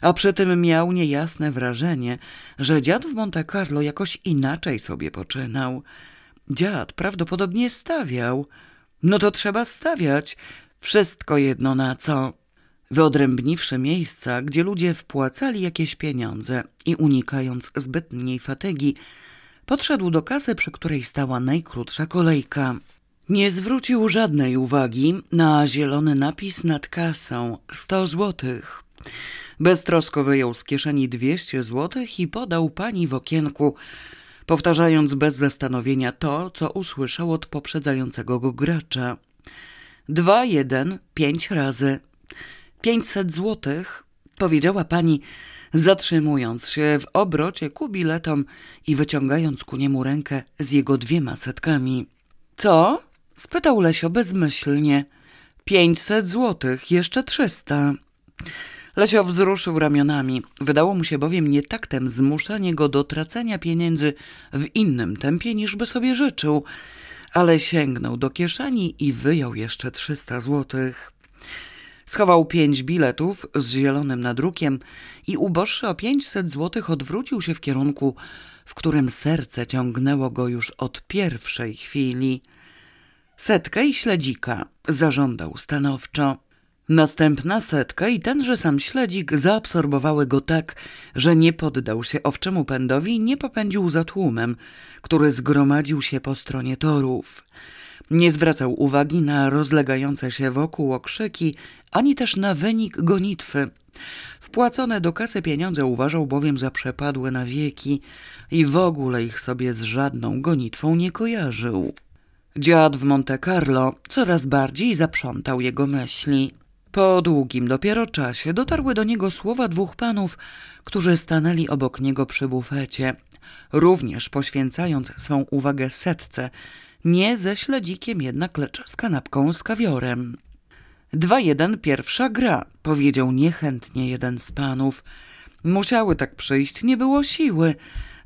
a przy tym miał niejasne wrażenie, że dziad w Monte Carlo jakoś inaczej sobie poczynał. Dziad prawdopodobnie stawiał. No to trzeba stawiać. Wszystko jedno na co. Wyodrębniwszy miejsca, gdzie ludzie wpłacali jakieś pieniądze i unikając zbytniej fatygi, podszedł do kasy, przy której stała najkrótsza kolejka. Nie zwrócił żadnej uwagi na zielony napis nad kasą sto złotych. Beztrosko wyjął z kieszeni dwieście złotych i podał pani w okienku, powtarzając bez zastanowienia to, co usłyszał od poprzedzającego go gracza. Dwa, jeden, pięć razy. Pięćset złotych, powiedziała pani, zatrzymując się w obrocie ku biletom i wyciągając ku niemu rękę z jego dwiema setkami. Co? spytał Lesio bezmyślnie. Pięćset złotych, jeszcze trzysta. Lesio wzruszył ramionami. Wydało mu się bowiem nietaktem zmuszanie go do tracenia pieniędzy w innym tempie, niż by sobie życzył, ale sięgnął do kieszeni i wyjął jeszcze trzysta złotych. Schował pięć biletów z zielonym nadrukiem i uboższy o pięćset złotych odwrócił się w kierunku, w którym serce ciągnęło go już od pierwszej chwili. Setkę i śledzika zażądał stanowczo. Następna setka i tenże sam śledzik zaabsorbowały go tak, że nie poddał się owczemu pędowi i nie popędził za tłumem, który zgromadził się po stronie torów. Nie zwracał uwagi na rozlegające się wokół okrzyki, ani też na wynik gonitwy. Wpłacone do kasy pieniądze uważał bowiem za przepadłe na wieki i w ogóle ich sobie z żadną gonitwą nie kojarzył. Dziad w Monte Carlo coraz bardziej zaprzątał jego myśli. Po długim dopiero czasie dotarły do niego słowa dwóch panów, którzy stanęli obok niego przy bufecie, również poświęcając swą uwagę setce, nie ze śledzikiem jednak, lecz z kanapką z kawiorem. Dwa jeden pierwsza gra, powiedział niechętnie jeden z panów. Musiały tak przyjść, nie było siły.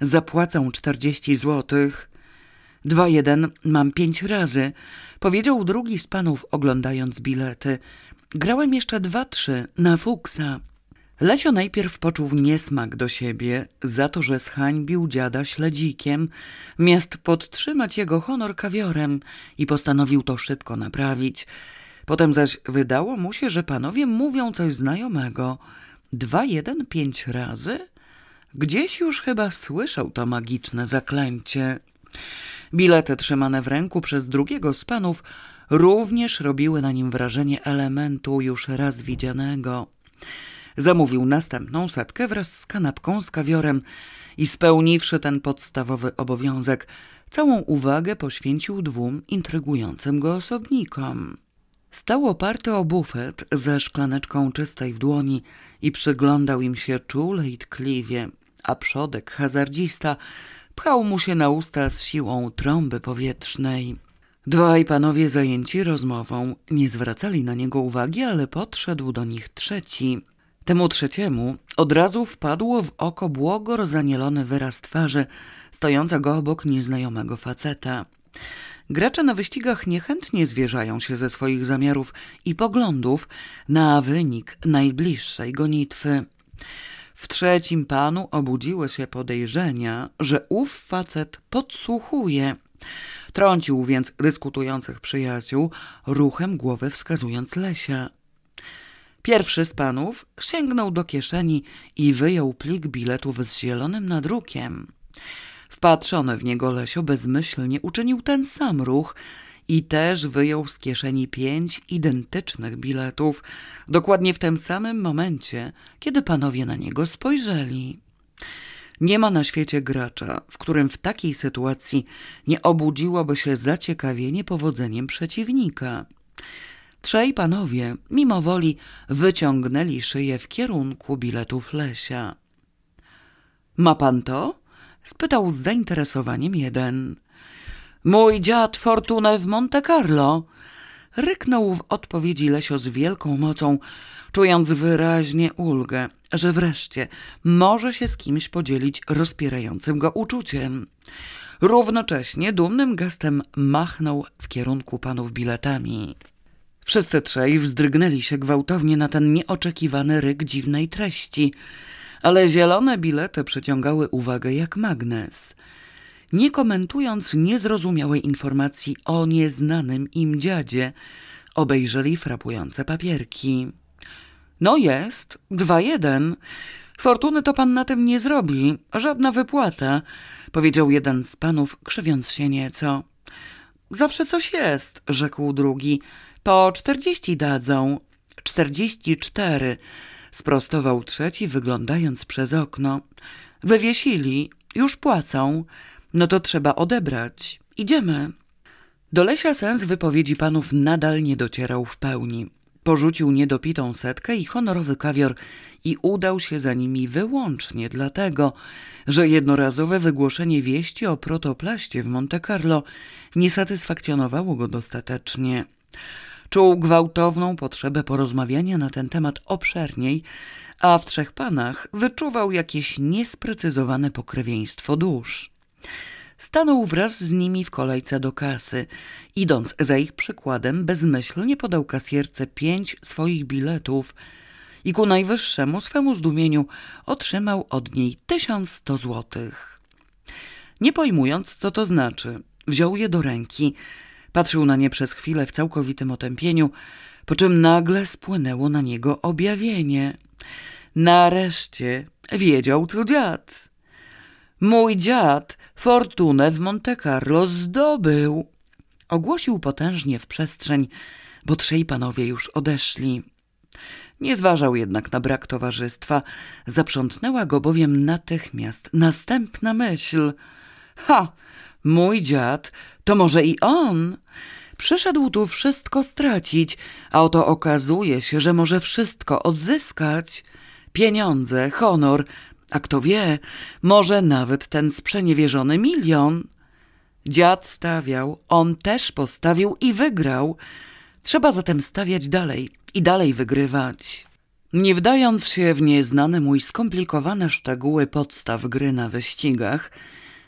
Zapłacą czterdzieści złotych. Dwa jeden mam pięć razy, powiedział drugi z panów, oglądając bilety. Grałem jeszcze dwa, trzy na fuksa. Lesio najpierw poczuł niesmak do siebie za to, że zhańbił dziada śledzikiem, miast podtrzymać jego honor kawiorem i postanowił to szybko naprawić. Potem zaś wydało mu się, że panowie mówią coś znajomego. Dwa, jeden, pięć razy? Gdzieś już chyba słyszał to magiczne zaklęcie. Bilety trzymane w ręku przez drugiego z panów również robiły na nim wrażenie elementu już raz widzianego. Zamówił następną setkę wraz z kanapką z kawiorem i spełniwszy ten podstawowy obowiązek, całą uwagę poświęcił dwóm intrygującym go osobnikom. Stał oparty o bufet ze szklaneczką czystej w dłoni i przyglądał im się czule i tkliwie, a przodek hazardzista pchał mu się na usta z siłą trąby powietrznej. Dwaj panowie zajęci rozmową nie zwracali na niego uwagi, ale podszedł do nich trzeci. Temu trzeciemu od razu wpadło w oko błogo rozanielony wyraz twarzy stojącego obok nieznajomego faceta. Gracze na wyścigach niechętnie zwierzają się ze swoich zamiarów i poglądów na wynik najbliższej gonitwy. W trzecim panu obudziły się podejrzenia, że ów facet podsłuchuje. Trącił więc dyskutujących przyjaciół, ruchem głowy wskazując Lesia. Pierwszy z panów sięgnął do kieszeni i wyjął plik biletów z zielonym nadrukiem. Wpatrzony w niego Lesio bezmyślnie uczynił ten sam ruch i też wyjął z kieszeni pięć identycznych biletów, dokładnie w tym samym momencie, kiedy panowie na niego spojrzeli. Nie ma na świecie gracza, w którym w takiej sytuacji nie obudziłoby się zaciekawienie powodzeniem przeciwnika. Trzej panowie mimo woli wyciągnęli szyję w kierunku biletów Lesia. Ma pan to? Spytał z zainteresowaniem jeden. Mój dziad Fortunę w Monte Carlo. Ryknął w odpowiedzi Lesio z wielką mocą, czując wyraźnie ulgę, że wreszcie może się z kimś podzielić rozpierającym go uczuciem. Równocześnie dumnym gestem machnął w kierunku panów biletami. Wszyscy trzej wzdrygnęli się gwałtownie na ten nieoczekiwany ryk dziwnej treści, ale zielone bilety przyciągały uwagę jak magnes. Nie komentując niezrozumiałej informacji o nieznanym im dziadzie, obejrzeli frapujące papierki. No jest, dwa jeden. Fortuny to pan na tym nie zrobi, żadna wypłata, powiedział jeden z panów, krzywiąc się nieco. Zawsze coś jest, rzekł drugi. Po czterdzieści dadzą. Czterdzieści cztery, sprostował trzeci, wyglądając przez okno. Wywiesili, już płacą. No to trzeba odebrać. Idziemy. Do Lesia sens wypowiedzi panów nadal nie docierał w pełni. Porzucił niedopitą setkę i honorowy kawior i udał się za nimi wyłącznie dlatego, że jednorazowe wygłoszenie wieści o protoplaście w Monte Carlo nie satysfakcjonowało go dostatecznie. Czuł gwałtowną potrzebę porozmawiania na ten temat obszerniej, a w trzech panach wyczuwał jakieś niesprecyzowane pokrewieństwo dusz. Stanął wraz z nimi w kolejce do kasy. Idąc za ich przykładem, bezmyślnie podał kasjerce pięć swoich biletów i ku najwyższemu swemu zdumieniu otrzymał od niej tysiąc sto złotych. Nie pojmując, co to znaczy, wziął je do ręki, patrzył na nie przez chwilę w całkowitym otępieniu, po czym nagle spłynęło na niego objawienie. Nareszcie wiedział, co dziad. Mój dziad fortunę w Monte Carlo zdobył. Ogłosił potężnie w przestrzeń, bo trzej panowie już odeszli. Nie zważał jednak na brak towarzystwa. Zaprzątnęła go bowiem natychmiast następna myśl. Ha! Mój dziad, to może i on? Przyszedł tu wszystko stracić, a oto okazuje się, że może wszystko odzyskać. Pieniądze, honor, a kto wie, może nawet ten sprzeniewierzony milion. Dziad stawiał, on też postawił i wygrał. Trzeba zatem stawiać dalej i dalej wygrywać. Nie wdając się w nieznane mój skomplikowane szczegóły podstaw gry na wyścigach,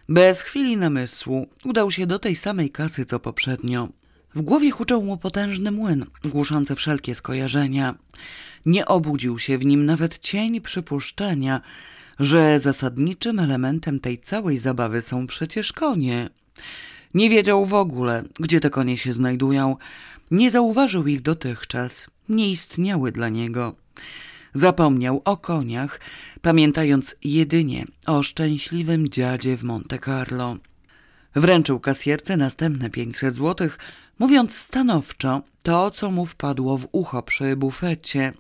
bez chwili namysłu udał się do tej samej kasy co poprzednio. W głowie huczał mu potężny młyn, głoszący wszelkie skojarzenia. Nie obudził się w nim nawet cień przypuszczenia, że zasadniczym elementem tej całej zabawy są przecież konie. Nie wiedział w ogóle, gdzie te konie się znajdują. Nie zauważył ich dotychczas. Nie istniały dla niego. Zapomniał o koniach, pamiętając jedynie o szczęśliwym dziadzie w Monte Carlo. Wręczył kasjerce następne 500 złotych, mówiąc stanowczo to, co mu wpadło w ucho przy bufecie.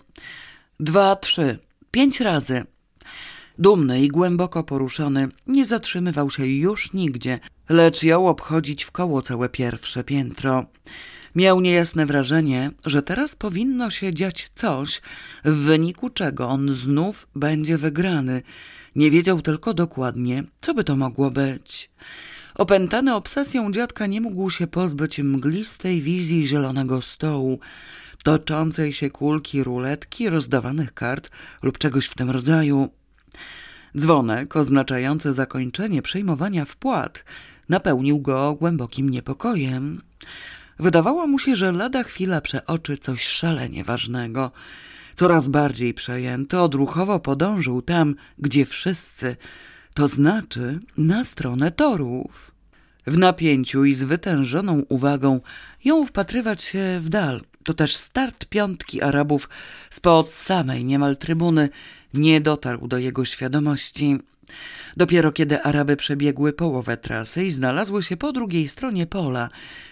Dwa, trzy, pięć razy. Dumny i głęboko poruszony, nie zatrzymywał się już nigdzie, lecz jął obchodzić w koło całe pierwsze piętro. Miał niejasne wrażenie, że teraz powinno się dziać coś, w wyniku czego on znów będzie wygrany. Nie wiedział tylko dokładnie, co by to mogło być. Opętany obsesją dziadka nie mógł się pozbyć mglistej wizji zielonego stołu, toczącej się kulki ruletki, rozdawanych kart lub czegoś w tym rodzaju. Dzwonek oznaczający zakończenie przyjmowania wpłat napełnił go głębokim niepokojem. Wydawało mu się, że lada chwila przeoczy coś szalenie ważnego. Coraz bardziej przejęty odruchowo podążył tam, gdzie wszyscy, to znaczy na stronę torów. W napięciu i z wytężoną uwagą ją wpatrywać się w dal. To też start piątki Arabów spod samej niemal trybuny nie dotarł do jego świadomości. Dopiero kiedy Araby przebiegły połowę trasy i znalazły się po drugiej stronie pola,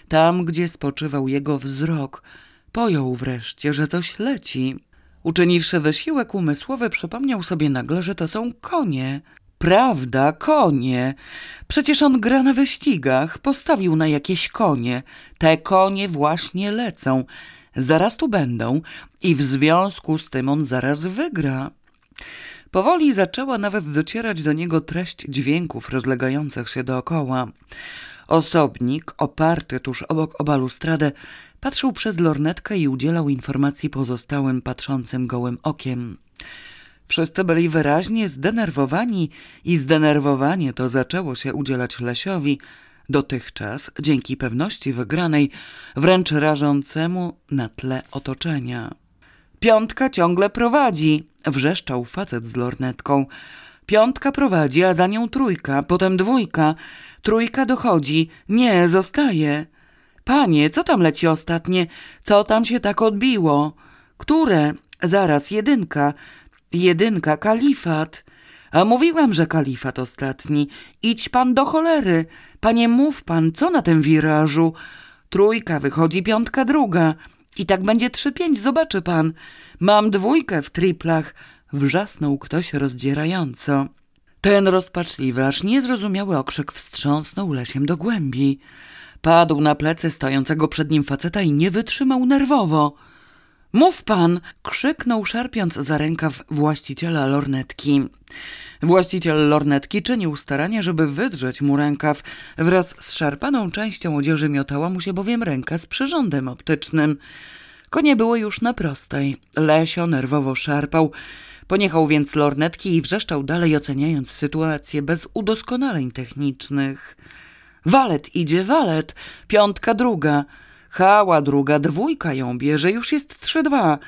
tam gdzie spoczywał jego wzrok, pojął wreszcie, że coś leci. Uczyniwszy wysiłek umysłowy, przypomniał sobie nagle, że to są konie. Prawda, konie. Przecież on gra na wyścigach, postawił na jakieś konie. Te konie właśnie lecą. Zaraz tu będą i w związku z tym on zaraz wygra. Powoli zaczęła nawet docierać do niego treść dźwięków rozlegających się dookoła. Osobnik, oparty tuż obok o balustradę, patrzył przez lornetkę i udzielał informacji pozostałym patrzącym gołym okiem. Wszyscy byli wyraźnie zdenerwowani i zdenerwowanie to zaczęło się udzielać Lesiowi, dotychczas, dzięki pewności wygranej, wręcz rażącemu na tle otoczenia. Piątka ciągle prowadzi, wrzeszczał facet z lornetką. Piątka prowadzi, a za nią trójka, potem dwójka. Trójka dochodzi. Nie, zostaje. Panie, co tam leci ostatnie? Co tam się tak odbiło? Które? Zaraz, jedynka. Jedynka, kalifat. A mówiłam, że kalifat ostatni. Idź pan do cholery. Panie, mów pan, co na tym wirażu? Trójka wychodzi, piątka druga. I tak będzie trzy pięć, zobaczy pan. Mam dwójkę w triplach, wrzasnął ktoś rozdzierająco. Ten rozpaczliwy, aż niezrozumiały okrzyk wstrząsnął Lesiem do głębi. Padł na plecy stojącego przed nim faceta i nie wytrzymał nerwowo. Mów pan! krzyknął szarpiąc za rękaw właściciela lornetki. Właściciel lornetki czynił starania, żeby wydrzeć mu rękaw. Wraz z szarpaną częścią odzieży miotała mu się bowiem ręka z przyrządem optycznym. Konie były już na prostej. Lesio nerwowo szarpał. Poniechał więc lornetki i wrzeszczał dalej, oceniając sytuację bez udoskonaleń technicznych. Walet idzie, walet! Piątka druga. Hała druga, dwójka ją bierze, już jest trzy dwa.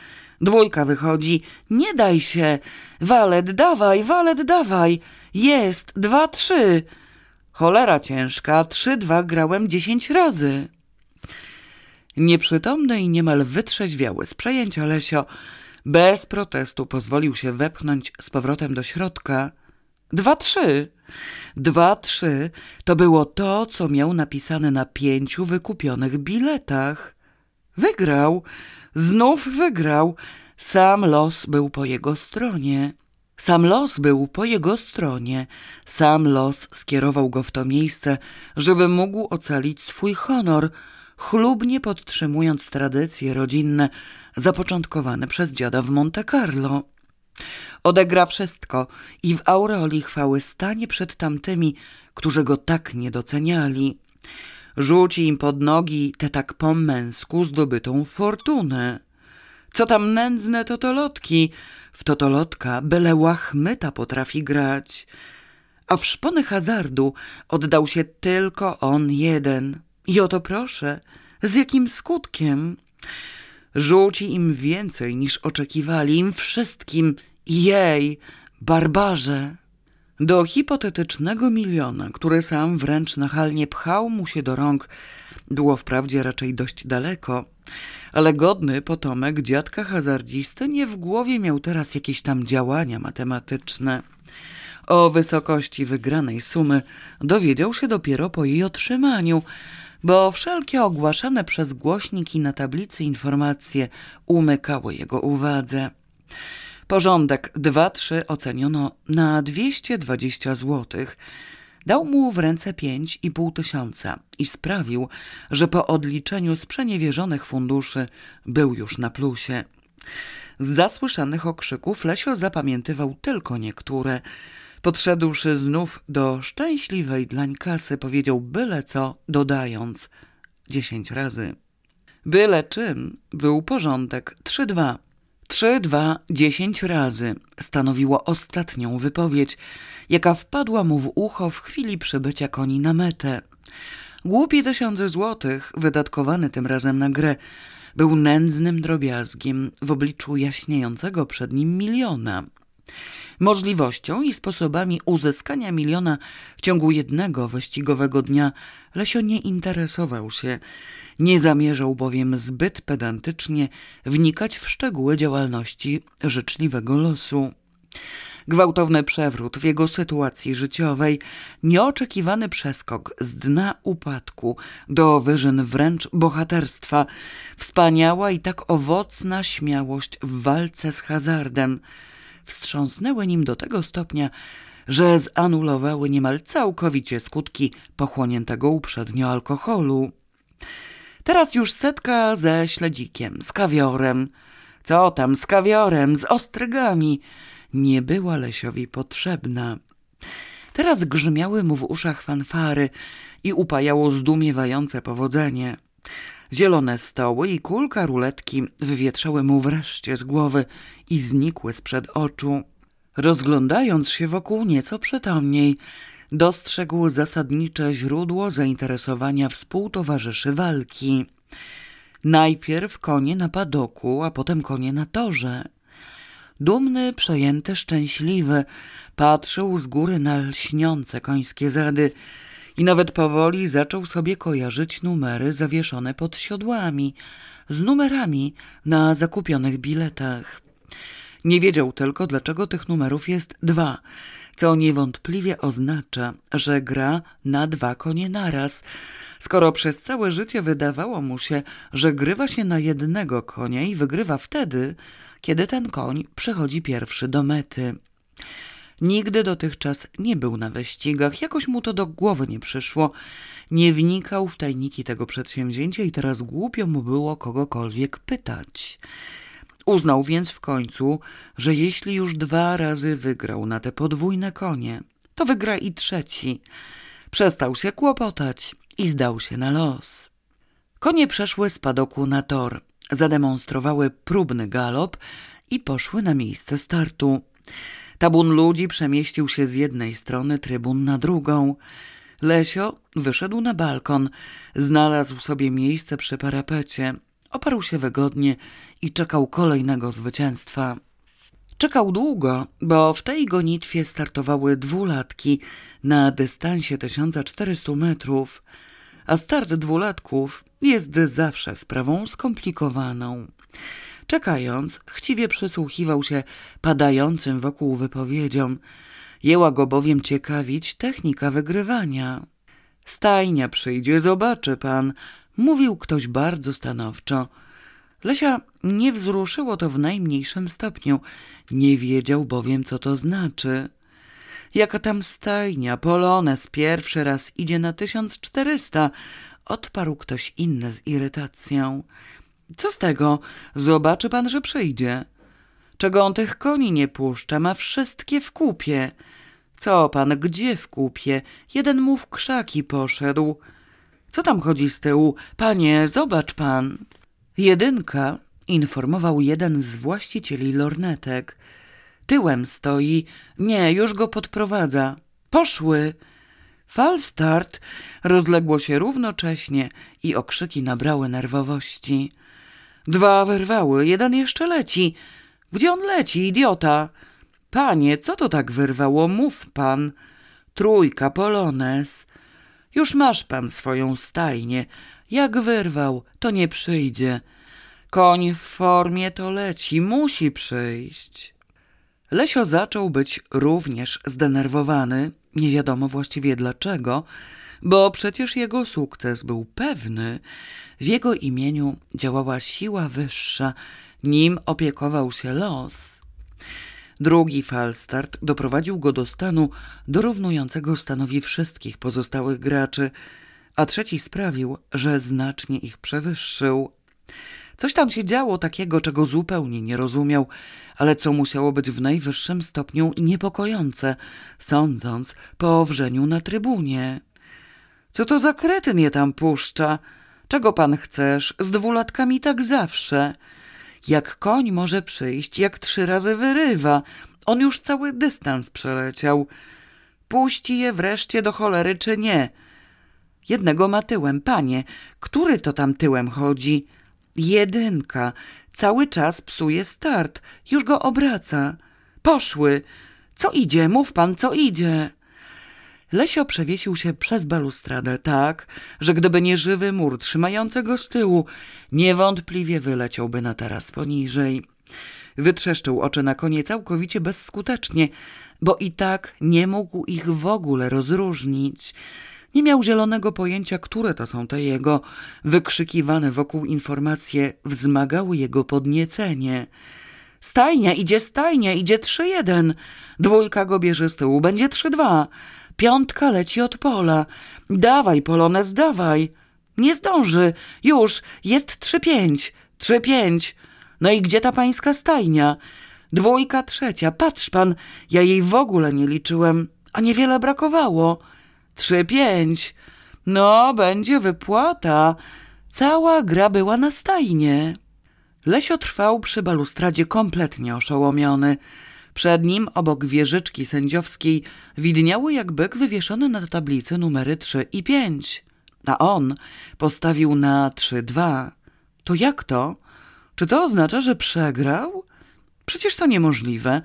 Dwójka wychodzi. Nie daj się. Walet, dawaj, walet, dawaj. Jest, dwa, trzy. Cholera ciężka, trzy, dwa grałem dziesięć razy. Nieprzytomny i niemal wytrzeźwiały z przejęcia Lesio bez protestu pozwolił się wepchnąć z powrotem do środka. Dwa, trzy. Dwa, trzy to było to, co miał napisane na pięciu wykupionych biletach. Wygrał. Znów wygrał. Sam los był po jego stronie. Sam los był po jego stronie. Sam los skierował go w to miejsce, żeby mógł ocalić swój honor, chlubnie podtrzymując tradycje rodzinne zapoczątkowane przez dziada w Monte Carlo. Odegra wszystko i w aureoli chwały stanie przed tamtymi, którzy go tak nie doceniali. Rzuci im pod nogi tę tak po męsku zdobytą fortunę. Co tam nędzne totolotki? W totolotka byle łachmyta potrafi grać. A w szpony hazardu oddał się tylko on jeden. I oto proszę, Z jakim skutkiem? Rzuci im więcej niż oczekiwali, im wszystkim. Jej, barbarze! Do hipotetycznego miliona, który sam wręcz nachalnie pchał mu się do rąk, było wprawdzie raczej dość daleko, ale godny potomek dziadka hazardzisty nie w głowie miał teraz jakieś tam działania matematyczne. O wysokości wygranej sumy dowiedział się dopiero po jej otrzymaniu, bo wszelkie ogłaszane przez głośniki na tablicy informacje umykały jego uwadze. Porządek 2-3 oceniono na 220 złotych. Dał mu w ręce pięć i pół tysiąca i sprawił, że po odliczeniu sprzeniewierzonych funduszy był już na plusie. Z zasłyszanych okrzyków Lesio zapamiętywał tylko niektóre. Podszedłszy znów do szczęśliwej dlań kasy, powiedział byle co, dodając dziesięć razy. Byle czym był porządek 3-2. Trzy, dwa, dziesięć razy stanowiło ostatnią wypowiedź, jaka wpadła mu w ucho w chwili przybycia koni na metę. Głupi tysiące złotych, wydatkowany tym razem na grę, był nędznym drobiazgiem w obliczu jaśniejącego przed nim miliona. Możliwością i sposobami uzyskania miliona w ciągu jednego wyścigowego dnia Lesio nie interesował się. Nie zamierzał bowiem zbyt pedantycznie wnikać w szczegóły działalności życzliwego losu. Gwałtowny przewrót w jego sytuacji życiowej, nieoczekiwany przeskok z dna upadku do wyżyn wręcz bohaterstwa, wspaniała i tak owocna śmiałość w walce z hazardem – wstrząsnęły nim do tego stopnia, że zanulowały niemal całkowicie skutki pochłoniętego uprzednio alkoholu. Teraz już setka ze śledzikiem, z kawiorem. Co tam z kawiorem, z ostrygami? Nie była Lesiowi potrzebna. Teraz grzmiały mu w uszach fanfary i upajało zdumiewające powodzenie. Zielone stoły i kulka ruletki wywietrzały mu wreszcie z głowy i znikły sprzed oczu. Rozglądając się wokół nieco przytomniej, dostrzegł zasadnicze źródło zainteresowania współtowarzyszy walki. Najpierw konie na padoku, a potem konie na torze. Dumny, przejęty, szczęśliwy, patrzył z góry na lśniące końskie zady, i nawet powoli zaczął sobie kojarzyć numery zawieszone pod siodłami z numerami na zakupionych biletach. Nie wiedział tylko, dlaczego tych numerów jest dwa, co niewątpliwie oznacza, że gra na dwa konie naraz, skoro przez całe życie wydawało mu się, że grywa się na jednego konia i wygrywa wtedy, kiedy ten koń przechodzi pierwszy do mety. Nigdy dotychczas nie był na wyścigach, jakoś mu to do głowy nie przyszło. Nie wnikał w tajniki tego przedsięwzięcia i teraz głupio mu było kogokolwiek pytać. Uznał więc w końcu, że jeśli już dwa razy wygrał na te podwójne konie, to wygra i trzeci. Przestał się kłopotać i zdał się na los. Konie przeszły z padoku na tor, zademonstrowały próbny galop i poszły na miejsce startu. Tabun ludzi przemieścił się z jednej strony trybun na drugą. Lesio wyszedł na balkon, znalazł sobie miejsce przy parapecie, oparł się wygodnie i czekał kolejnego zwycięstwa. Czekał długo, bo w tej gonitwie startowały dwulatki na dystansie 1400 metrów, a start dwulatków jest zawsze sprawą skomplikowaną. Czekając, chciwie przysłuchiwał się padającym wokół wypowiedziom. Jęła go bowiem ciekawić technika wygrywania. Stajnia przyjdzie, zobaczy pan, mówił ktoś bardzo stanowczo. Lesia nie wzruszyło to w najmniejszym stopniu, nie wiedział bowiem, co to znaczy. Jaka tam stajnia, Polones pierwszy raz idzie na tysiąc czterysta, odparł ktoś inny z irytacją. Co z tego? Zobaczy pan, że przyjdzie. Czego on tych koni nie puszcza? Ma wszystkie w kupie. Co pan, gdzie w kupie? Jeden mu w krzaki poszedł. Co tam chodzi z tyłu? Panie, zobacz pan. Jedynka, informował jeden z właścicieli lornetek. Tyłem stoi. Nie, już go podprowadza. Poszły. Falstart rozległo się równocześnie i okrzyki nabrały nerwowości. Dwa wyrwały, jeden jeszcze leci. Gdzie on leci, idiota? Panie, co to tak wyrwało? Mów pan. Trójka, polones. Już masz pan swoją stajnię. Jak wyrwał, to nie przyjdzie. Koń w formie to leci, musi przyjść. Lesio zaczął być również zdenerwowany, nie wiadomo właściwie dlaczego, bo przecież jego sukces był pewny. W jego imieniu działała siła wyższa, nim opiekował się los. Drugi falstart doprowadził go do stanu dorównującego stanowi wszystkich pozostałych graczy, a trzeci sprawił, że znacznie ich przewyższył. Coś tam się działo takiego, czego zupełnie nie rozumiał, ale co musiało być w najwyższym stopniu niepokojące, sądząc po owrzeniu na trybunie. Co to za kretyn je tam puszcza? Czego pan chcesz? Z dwulatkami tak zawsze. Jak koń może przyjść, jak trzy razy wyrywa. On już cały dystans przeleciał. Puści je wreszcie do cholery, czy nie? Jednego ma tyłem, panie. Który to tam tyłem chodzi? Jedynka. Cały czas psuje start. Już go obraca. Poszły. Co idzie? Mów pan, co idzie? Lesio przewiesił się przez balustradę tak, że gdyby nie żywy mur trzymający go z tyłu, niewątpliwie wyleciałby na taras poniżej. Wytrzeszczył oczy na konie całkowicie bezskutecznie, bo i tak nie mógł ich w ogóle rozróżnić. Nie miał zielonego pojęcia, które to są te jego wykrzykiwane wokół informacje, wzmagały jego podniecenie. Stajnia, idzie stajnia, idzie trzy jeden. Dwójka go bierze z tyłu, będzie trzy dwa. Piątka leci od pola. Dawaj, Polones, dawaj. Nie zdąży. Już, jest trzy pięć. Trzy pięć. No i gdzie ta pańska stajnia? Dwójka trzecia. Patrz pan, ja jej w ogóle nie liczyłem, a niewiele brakowało. Trzy pięć. No, będzie wypłata. Cała gra była na stajnie. Lesio trwał przy balustradzie kompletnie oszołomiony. Przed nim, obok wieżyczki sędziowskiej, widniały jak byk wywieszone na tablicy numery 3 i 5. A on postawił na 3-2. To jak to? Czy to oznacza, że przegrał? Przecież to niemożliwe.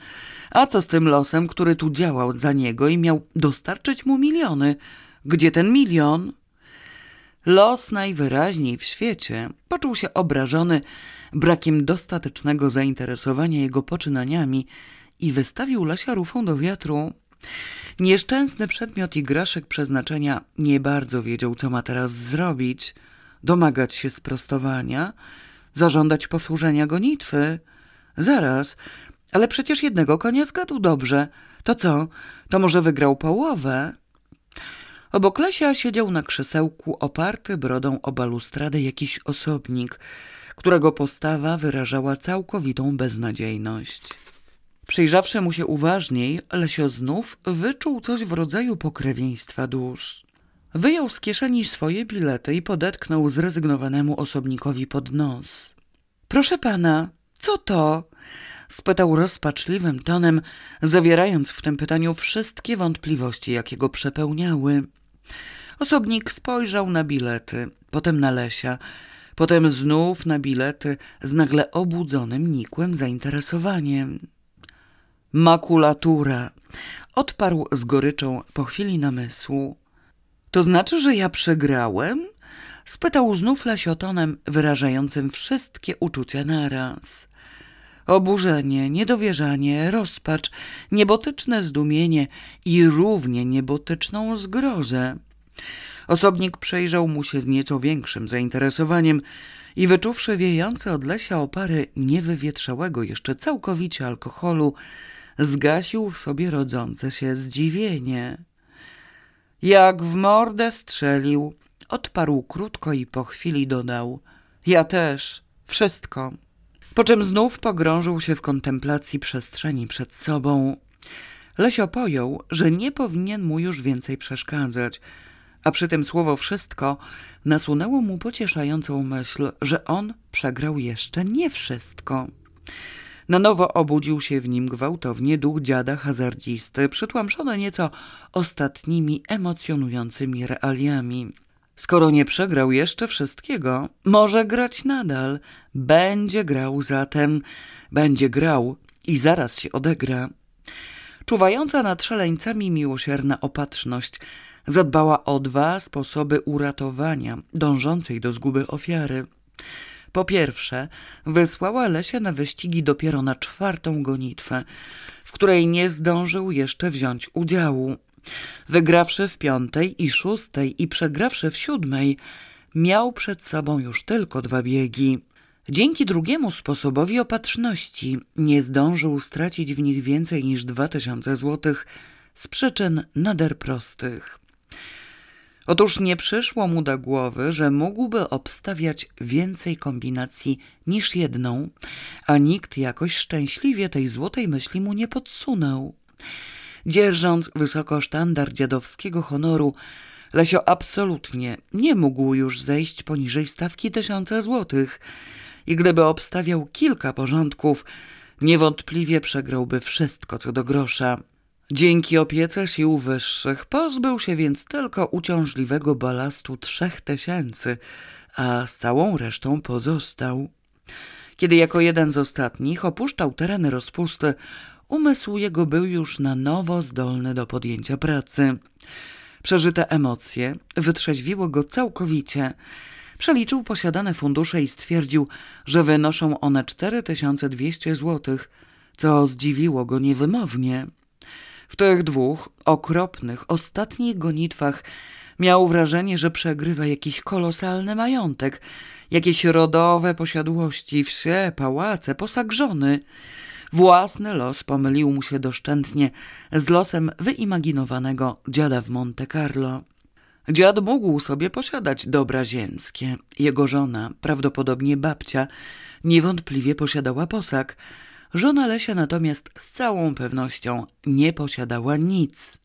A co z tym losem, który tu działał za niego i miał dostarczyć mu miliony? Gdzie ten milion? Los najwyraźniej w świecie poczuł się obrażony brakiem dostatecznego zainteresowania jego poczynaniami i wystawił Lesia rufą do wiatru. Nieszczęsny przedmiot igraszek przeznaczenia nie bardzo wiedział, co ma teraz zrobić. Domagać się sprostowania? Zażądać powtórzenia gonitwy? Zaraz, ale przecież jednego konia zgadł dobrze. To co? To może wygrał połowę? Obok Lesia siedział na krzesełku oparty brodą o balustradę jakiś osobnik, którego postawa wyrażała całkowitą beznadziejność. Przyjrzawszy mu się uważniej, Lesio znów wyczuł coś w rodzaju pokrewieństwa dusz. Wyjął z kieszeni swoje bilety i podetknął zrezygnowanemu osobnikowi pod nos. Proszę pana, co to? spytał rozpaczliwym tonem, zawierając w tym pytaniu wszystkie wątpliwości, jakie go przepełniały. Osobnik spojrzał na bilety, potem na Lesia, potem znów na bilety z nagle obudzonym, nikłym zainteresowaniem. Makulatura. Odparł z goryczą po chwili namysłu. To znaczy, że ja przegrałem? Spytał znów lesiotonem wyrażającym wszystkie uczucia naraz. Oburzenie, niedowierzanie, rozpacz, niebotyczne zdumienie i równie niebotyczną zgrozę. Osobnik przejrzał mu się z nieco większym zainteresowaniem i wyczuwszy wiejące od lesia opary niewywietrzałego jeszcze całkowicie alkoholu, zgasił w sobie rodzące się zdziwienie. Jak w mordę strzelił, odparł krótko i po chwili dodał: Ja też, wszystko. Po czym znów pogrążył się w kontemplacji przestrzeni przed sobą. Lesio pojął, że nie powinien mu już więcej przeszkadzać, a przy tym słowo wszystko nasunęło mu pocieszającą myśl, że on przegrał jeszcze nie wszystko. Na nowo obudził się w nim gwałtownie duch dziada hazardzisty, przytłamszony nieco ostatnimi emocjonującymi realiami. Skoro nie przegrał jeszcze wszystkiego, może grać nadal. Będzie grał zatem, będzie grał i zaraz się odegra. Czuwająca nad szaleńcami miłosierna opatrzność zadbała o dwa sposoby uratowania dążącej do zguby ofiary. Po pierwsze, wysłała Lesia na wyścigi dopiero na czwartą gonitwę, w której nie zdążył jeszcze wziąć udziału. Wygrawszy w piątej i szóstej i przegrawszy w siódmej, miał przed sobą już tylko dwa biegi. Dzięki drugiemu sposobowi opatrzności nie zdążył stracić w nich więcej niż dwa tysiące złotych z przyczyn nader prostych. Otóż nie przyszło mu do głowy, że mógłby obstawiać więcej kombinacji niż jedną, a nikt jakoś szczęśliwie tej złotej myśli mu nie podsunął. Dzierżąc wysoko sztandar dziadowskiego honoru, Lesio absolutnie nie mógł już zejść poniżej stawki tysiąca złotych i gdyby obstawiał kilka porządków, niewątpliwie przegrałby wszystko co do grosza. Dzięki opiece sił wyższych pozbył się więc tylko uciążliwego balastu trzech tysięcy, a z całą resztą pozostał. Kiedy jako jeden z ostatnich opuszczał tereny rozpusty, umysł jego był już na nowo zdolny do podjęcia pracy. Przeżyte emocje wytrzeźwiło go całkowicie. Przeliczył posiadane fundusze i stwierdził, że wynoszą one 4200 złotych, co zdziwiło go niewymownie. W tych dwóch okropnych, ostatnich gonitwach miał wrażenie, że przegrywa jakiś kolosalny majątek, jakieś rodowe posiadłości, wsie, pałace, posag żony. Własny los pomylił mu się doszczętnie z losem wyimaginowanego dziada w Monte Carlo. Dziad mógł sobie posiadać dobra ziemskie. Jego żona, prawdopodobnie babcia, niewątpliwie posiadała posag – Żona Lesia natomiast z całą pewnością nie posiadała nic.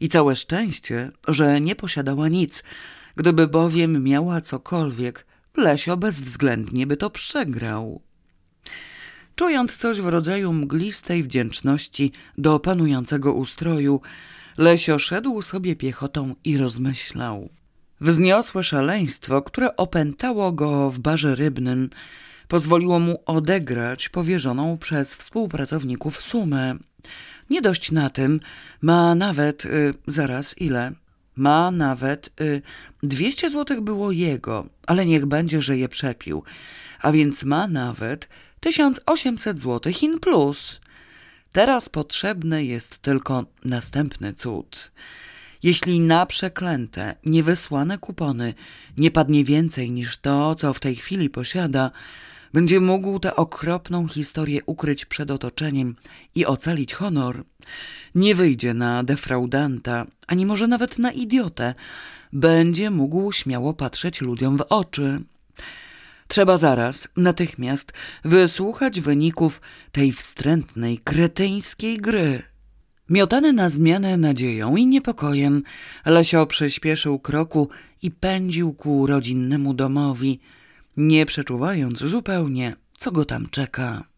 I całe szczęście, że nie posiadała nic. Gdyby bowiem miała cokolwiek, Lesio bezwzględnie by to przegrał. Czując coś w rodzaju mglistej wdzięczności do panującego ustroju, Lesio szedł sobie piechotą i rozmyślał. Wzniosłe szaleństwo, które opętało go w barze rybnym, pozwoliło mu odegrać powierzoną przez współpracowników sumę. Nie dość na tym, ma nawet, y, zaraz ile? Ma nawet y, 200 złotych było jego, ale niech będzie, że je przepił. A więc ma nawet 1800 złotych in plus. Teraz potrzebny jest tylko następny cud. Jeśli na przeklęte, niewysłane kupony nie padnie więcej niż to, co w tej chwili posiada, będzie mógł tę okropną historię ukryć przed otoczeniem i ocalić honor. Nie wyjdzie na defraudanta, ani może nawet na idiotę. Będzie mógł śmiało patrzeć ludziom w oczy. Trzeba zaraz, natychmiast, wysłuchać wyników tej wstrętnej, kretyńskiej gry. Miotany na zmianę nadzieją i niepokojem, Lesio przyspieszył kroku i pędził ku rodzinnemu domowi – nie przeczuwając zupełnie, co go tam czeka.